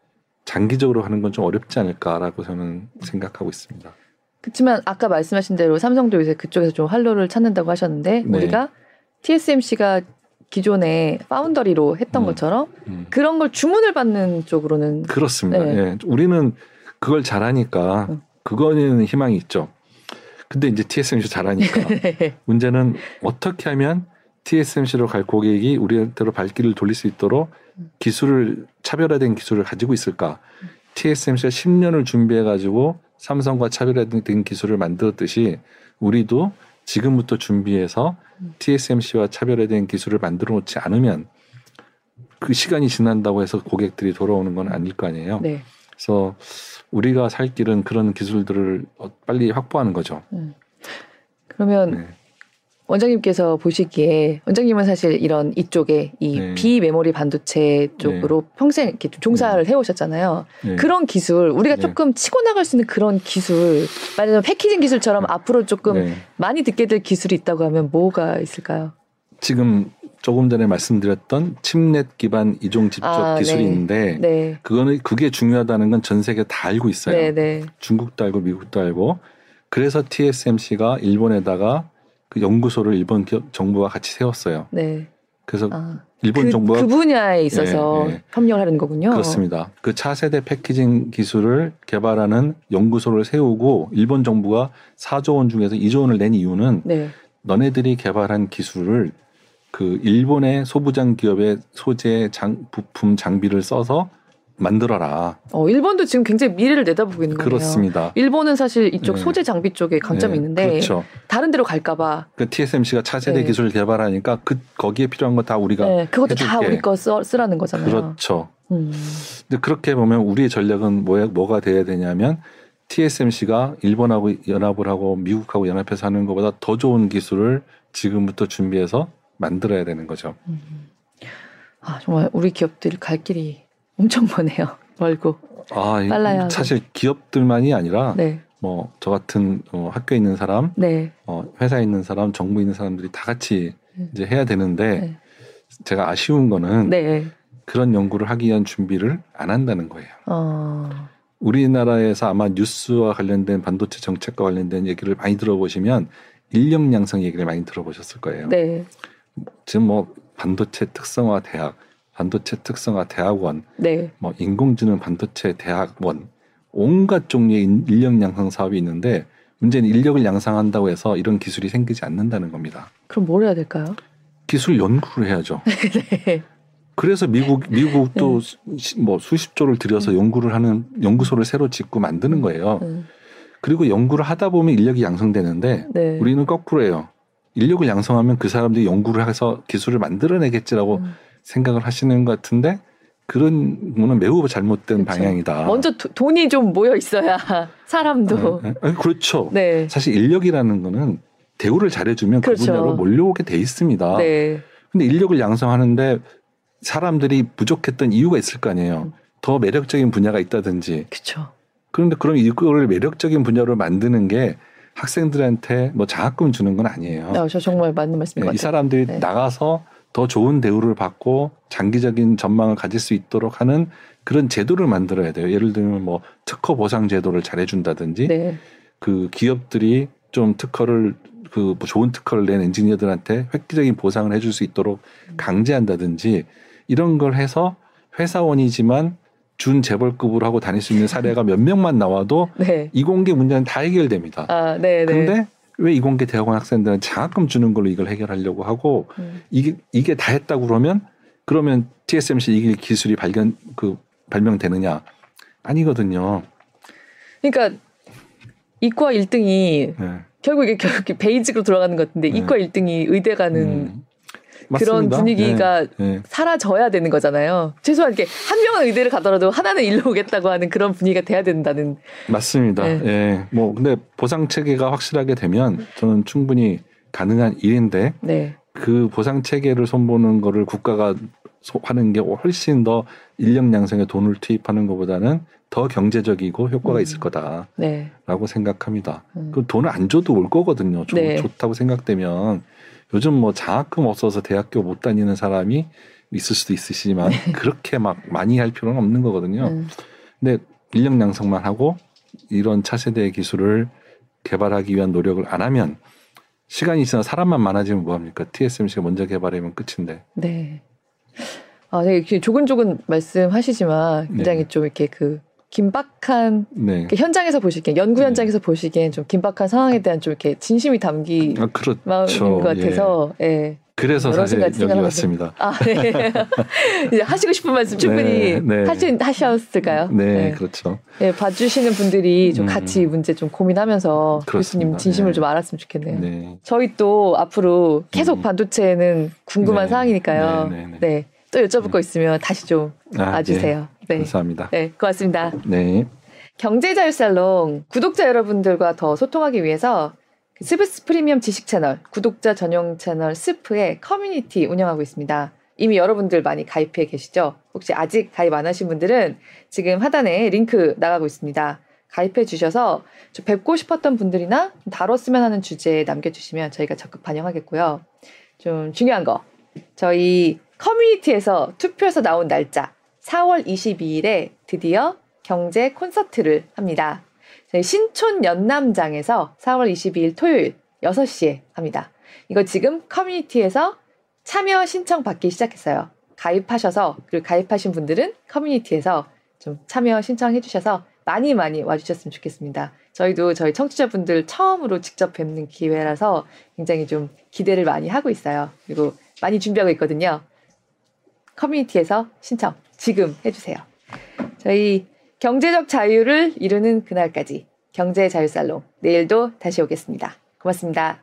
장기적으로 하는 건 좀 어렵지 않을까라고 저는 생각하고 있습니다. 그렇지만 아까 말씀하신 대로 삼성도 요새 그쪽에서 좀 활로를 찾는다고 하셨는데 네. 우리가 TSMC가 기존에 파운더리로 했던 음. 것처럼 음. 그런 걸 주문을 받는 쪽으로는 그렇습니다. 네. 예. 우리는 그걸 잘하니까 음. 그거는 희망이 있죠. 근데 이제 TSMC 잘하니까 (laughs) 네. 문제는 어떻게 하면 TSMC로 갈 고객이 우리한테로 발길을 돌릴 수 있도록 기술을 차별화된 기술을 가지고 있을까? TSMC가 10년을 준비해 가지고 삼성과 차별화된 기술을 만들었듯이 우리도 지금부터 준비해서 음. TSMC와 차별화된 기술을 만들어 놓지 않으면 그 시간이 지난다고 해서 고객들이 돌아오는 건 아닐 거 아니에요. 네. 그래서 우리가 살 길은 그런 기술들을 어, 빨리 확보하는 거죠. 음. 그러면 네. 원장님께서 보시기에 원장님은 사실 이런 이쪽에 이 네. 비메모리 반도체 쪽으로 평생 이렇게 좀 종사를 해오셨잖아요. 네. 그런 기술 우리가 네. 조금 치고 나갈 수 있는 그런 기술, 말하자면 패키징 기술처럼 앞으로 조금 네. 많이 듣게 될 기술이 있다고 하면 뭐가 있을까요? 지금 조금 전에 말씀드렸던 칩넷 기반 이종 집적 아, 기술이 네. 있는데 네, 그거는 그게 중요하다는 건 전 세계 다 알고 있어요. 네, 네. 중국도 알고 미국도 알고 그래서 TSMC가 일본에다가 그 연구소를 일본 기업 정부와 같이 세웠어요. 네. 그래서 아, 일본 그, 정부가 그 분야에 있어서 예, 예. 협력을 하는 거군요. 그렇습니다. 그 차세대 패키징 기술을 개발하는 연구소를 세우고 일본 정부가 4조 원 중에서 2조 원을 낸 이유는 네, 너네들이 개발한 기술을 그 일본의 소부장 기업의 소재 장, 부품 장비를 써서 만들어라. 어, 일본도 지금 굉장히 미래를 내다보고 있는 거예요. 그렇습니다. 일본은 사실 이쪽 네. 소재 장비 쪽에 강점이 네, 있는데 그렇죠. 다른 데로 갈까봐 그 TSMC가 차세대 네. 기술을 개발하니까 그 거기에 필요한 거 다 우리가 네, 그것도 다 해줄게. 우리 거 써, 쓰라는 거잖아요. 그렇죠. 음. 근데 그렇게 보면 우리의 전략은 뭐, 뭐가 돼야 되냐면 TSMC가 일본하고 연합을 하고 미국하고 연합해서 하는 것보다 더 좋은 기술을 지금부터 준비해서 만들어야 되는 거죠. 음. 아 정말 우리 기업들 갈 길이 엄청 머네요. 멀고. 아, 하고. 사실 기업들만이 아니라 네, 뭐저 같은 어, 학교에 있는 사람, 네, 어, 회사에 있는 사람, 정부에 있는 사람들이 다 같이 네. 이제 해야 되는데 네. 제가 아쉬운 거는 네. 그런 연구를 하기 위한 준비를 안 한다는 거예요. 어, 우리나라에서 아마 뉴스와 관련된 반도체 정책과 관련된 얘기를 많이 들어보시면 인력 양성 얘기를 많이 들어보셨을 거예요. 네, 지금 뭐 반도체 특성화 대학, 반도체 특성화 대학원, 네. 뭐 인공지능 반도체 대학원 온갖 종류의 인- 인력 양성 사업이 있는데 문제는 인력을 양성한다고 해서 이런 기술이 생기지 않는다는 겁니다. 그럼 뭘 해야 될까요? 기술 연구를 해야죠. (laughs) 네. 그래서 미국 미국도 수- 뭐 수십 조를 들여서 연구를 하는 연구소를 새로 짓고 만드는 거예요. 음, 그리고 연구를 하다 보면 인력이 양성되는데 네. 우리는 거꾸로예요. 인력을 양성하면 그 사람들이 연구를 해서 기술을 만들어내겠지라고 음. 생각을 하시는 것 같은데 그런 거는 매우 잘못된 그렇죠. 방향이다. 먼저 도- 돈이 좀 모여 있어야 (laughs) 사람도. 아, 아, 그렇죠. 네. 사실 인력이라는 거는 대우를 잘해주면 그 그렇죠. 분야로 몰려오게 돼 있습니다. 네. 근데 인력을 양성하는데 사람들이 부족했던 이유가 있을 거 아니에요. 음. 더 매력적인 분야가 있다든지. 그렇죠. 그런데 그럼 이거를 매력적인 분야로 만드는 게 학생들한테 뭐 장학금 주는 건 아니에요. 아, 저 정말 맞는 말씀인 네, 것 이. 사람들이 네. 나가서 더 좋은 대우를 받고 장기적인 전망을 가질 수 있도록 하는 그런 제도를 만들어야 돼요. 예를 들면 뭐 특허 보상 제도를 잘해준다든지 네. 그 기업들이 좀 특허를 그뭐 좋은 특허를 낸 엔지니어들한테 획기적인 보상을 해줄 수 있도록 음. 강제한다든지 이런 걸 해서 회사원이지만 준 재벌급으로 하고 다닐 수 있는 사례가 몇 명만 나와도 네. 이공계 문제는 다 해결됩니다. 아, 네, 네. 근데 왜 이공계 대학원 학생들은 장학금 주는 걸로 이걸 해결하려고 하고 음. 이게 이게 다 했다고 그러면 그러면 TSMC 이길 기술이 발견 그 발명되느냐? 아니거든요. 그러니까 이과 1등이 네. 결국 이게 결국 베이직으로 돌아가는 것 같은데 네. 이과 1등이 의대 가는 음, 맞습니다. 분위기가 네, 네. 사라져야 되는 거잖아요. 최소한 이렇게 한 명은 의대를 가더라도 하나는 일로 오겠다고 하는 그런 분위기가 돼야 된다는. 맞습니다. 네. 예. 뭐 근데 보상 체계가 확실하게 되면 저는 충분히 가능한 일인데 네. 그 보상 체계를 손보는 거를 국가가 소- 하는 게 훨씬 더 인력 양성에 돈을 투입하는 것보다는 더 경제적이고 효과가 음. 있을 거다라고 네. 생각합니다. 음. 그 돈을 안 줘도 올 거거든요. 좋, 네. 좋다고 생각되면 요즘 뭐 장학금 없어서 대학교 못 다니는 사람이 있을 수도 있으시지만 (laughs) 그렇게 막 많이 할 필요는 없는 거거든요. 음. 근데 인력 양성만 하고 이런 차세대 기술을 개발하기 위한 노력을 안 하면 시간이 지나 사람만 많아지면 뭐합니까? TSMC가 먼저 개발하면 끝인데. 네. 아, 되게 이렇게 조근조근 말씀하시지만 굉장히 네. 좀 이렇게 그 긴박한 네. 현장에서 보시기엔 연구 네. 현장에서 보시기엔 좀 긴박한 상황에 대한 좀 이렇게 진심이 담긴 아, 그렇죠. 마음인 것 예. 같아서 예. 그래서 여러 사실 여기. 왔습니다. 아, 네. (laughs) 이제 하시고 싶은 말씀 충분히 네, 네. 하시, 하셨을까요? 네, 그렇죠. 네, 봐주시는 분들이 좀 음. 같이 이 문제 좀 고민하면서 그렇습니다. 교수님 진심을 네. 좀 알았으면 좋겠네요. 네. 저희 또 앞으로 계속 음. 반도체는 궁금한 네. 사항이니까요. 네, 네, 네. 네. 또 여쭤볼 거 있으면 다시 좀 아, 와주세요. 네. 네. 감사합니다. 네, 고맙습니다. 네. 경제자유살롱 구독자 여러분들과 더 소통하기 위해서 스브스 프리미엄 지식 채널 구독자 전용 채널 스프의 커뮤니티 운영하고 있습니다. 이미 여러분들 많이 가입해 계시죠? 혹시 아직 가입 안 하신 분들은 지금 하단에 링크 나가고 있습니다. 가입해 주셔서 좀 뵙고 싶었던 분들이나 다뤘으면 하는 주제에 남겨주시면 저희가 적극 반영하겠고요. 좀 중요한 거 저희 커뮤니티에서 투표해서 나온 날짜 4월 22일에 드디어 경제 콘서트를 합니다. 신촌 연남장에서 4월 22일 토요일 6시에 합니다. 이거 지금 커뮤니티에서 참여 신청 받기 시작했어요. 가입하셔서 그리고 가입하신 분들은 커뮤니티에서 좀 참여 신청해 주셔서 많이 많이 와주셨으면 좋겠습니다. 저희도 저희 청취자분들 처음으로 직접 뵙는 기회라서 굉장히 좀 기대를 많이 하고 있어요. 그리고 많이 준비하고 있거든요. 커뮤니티에서 신청 지금 해주세요. 저희 경제적 자유를 이루는 그날까지 경제 자유 살롱 내일도 다시 오겠습니다. 고맙습니다.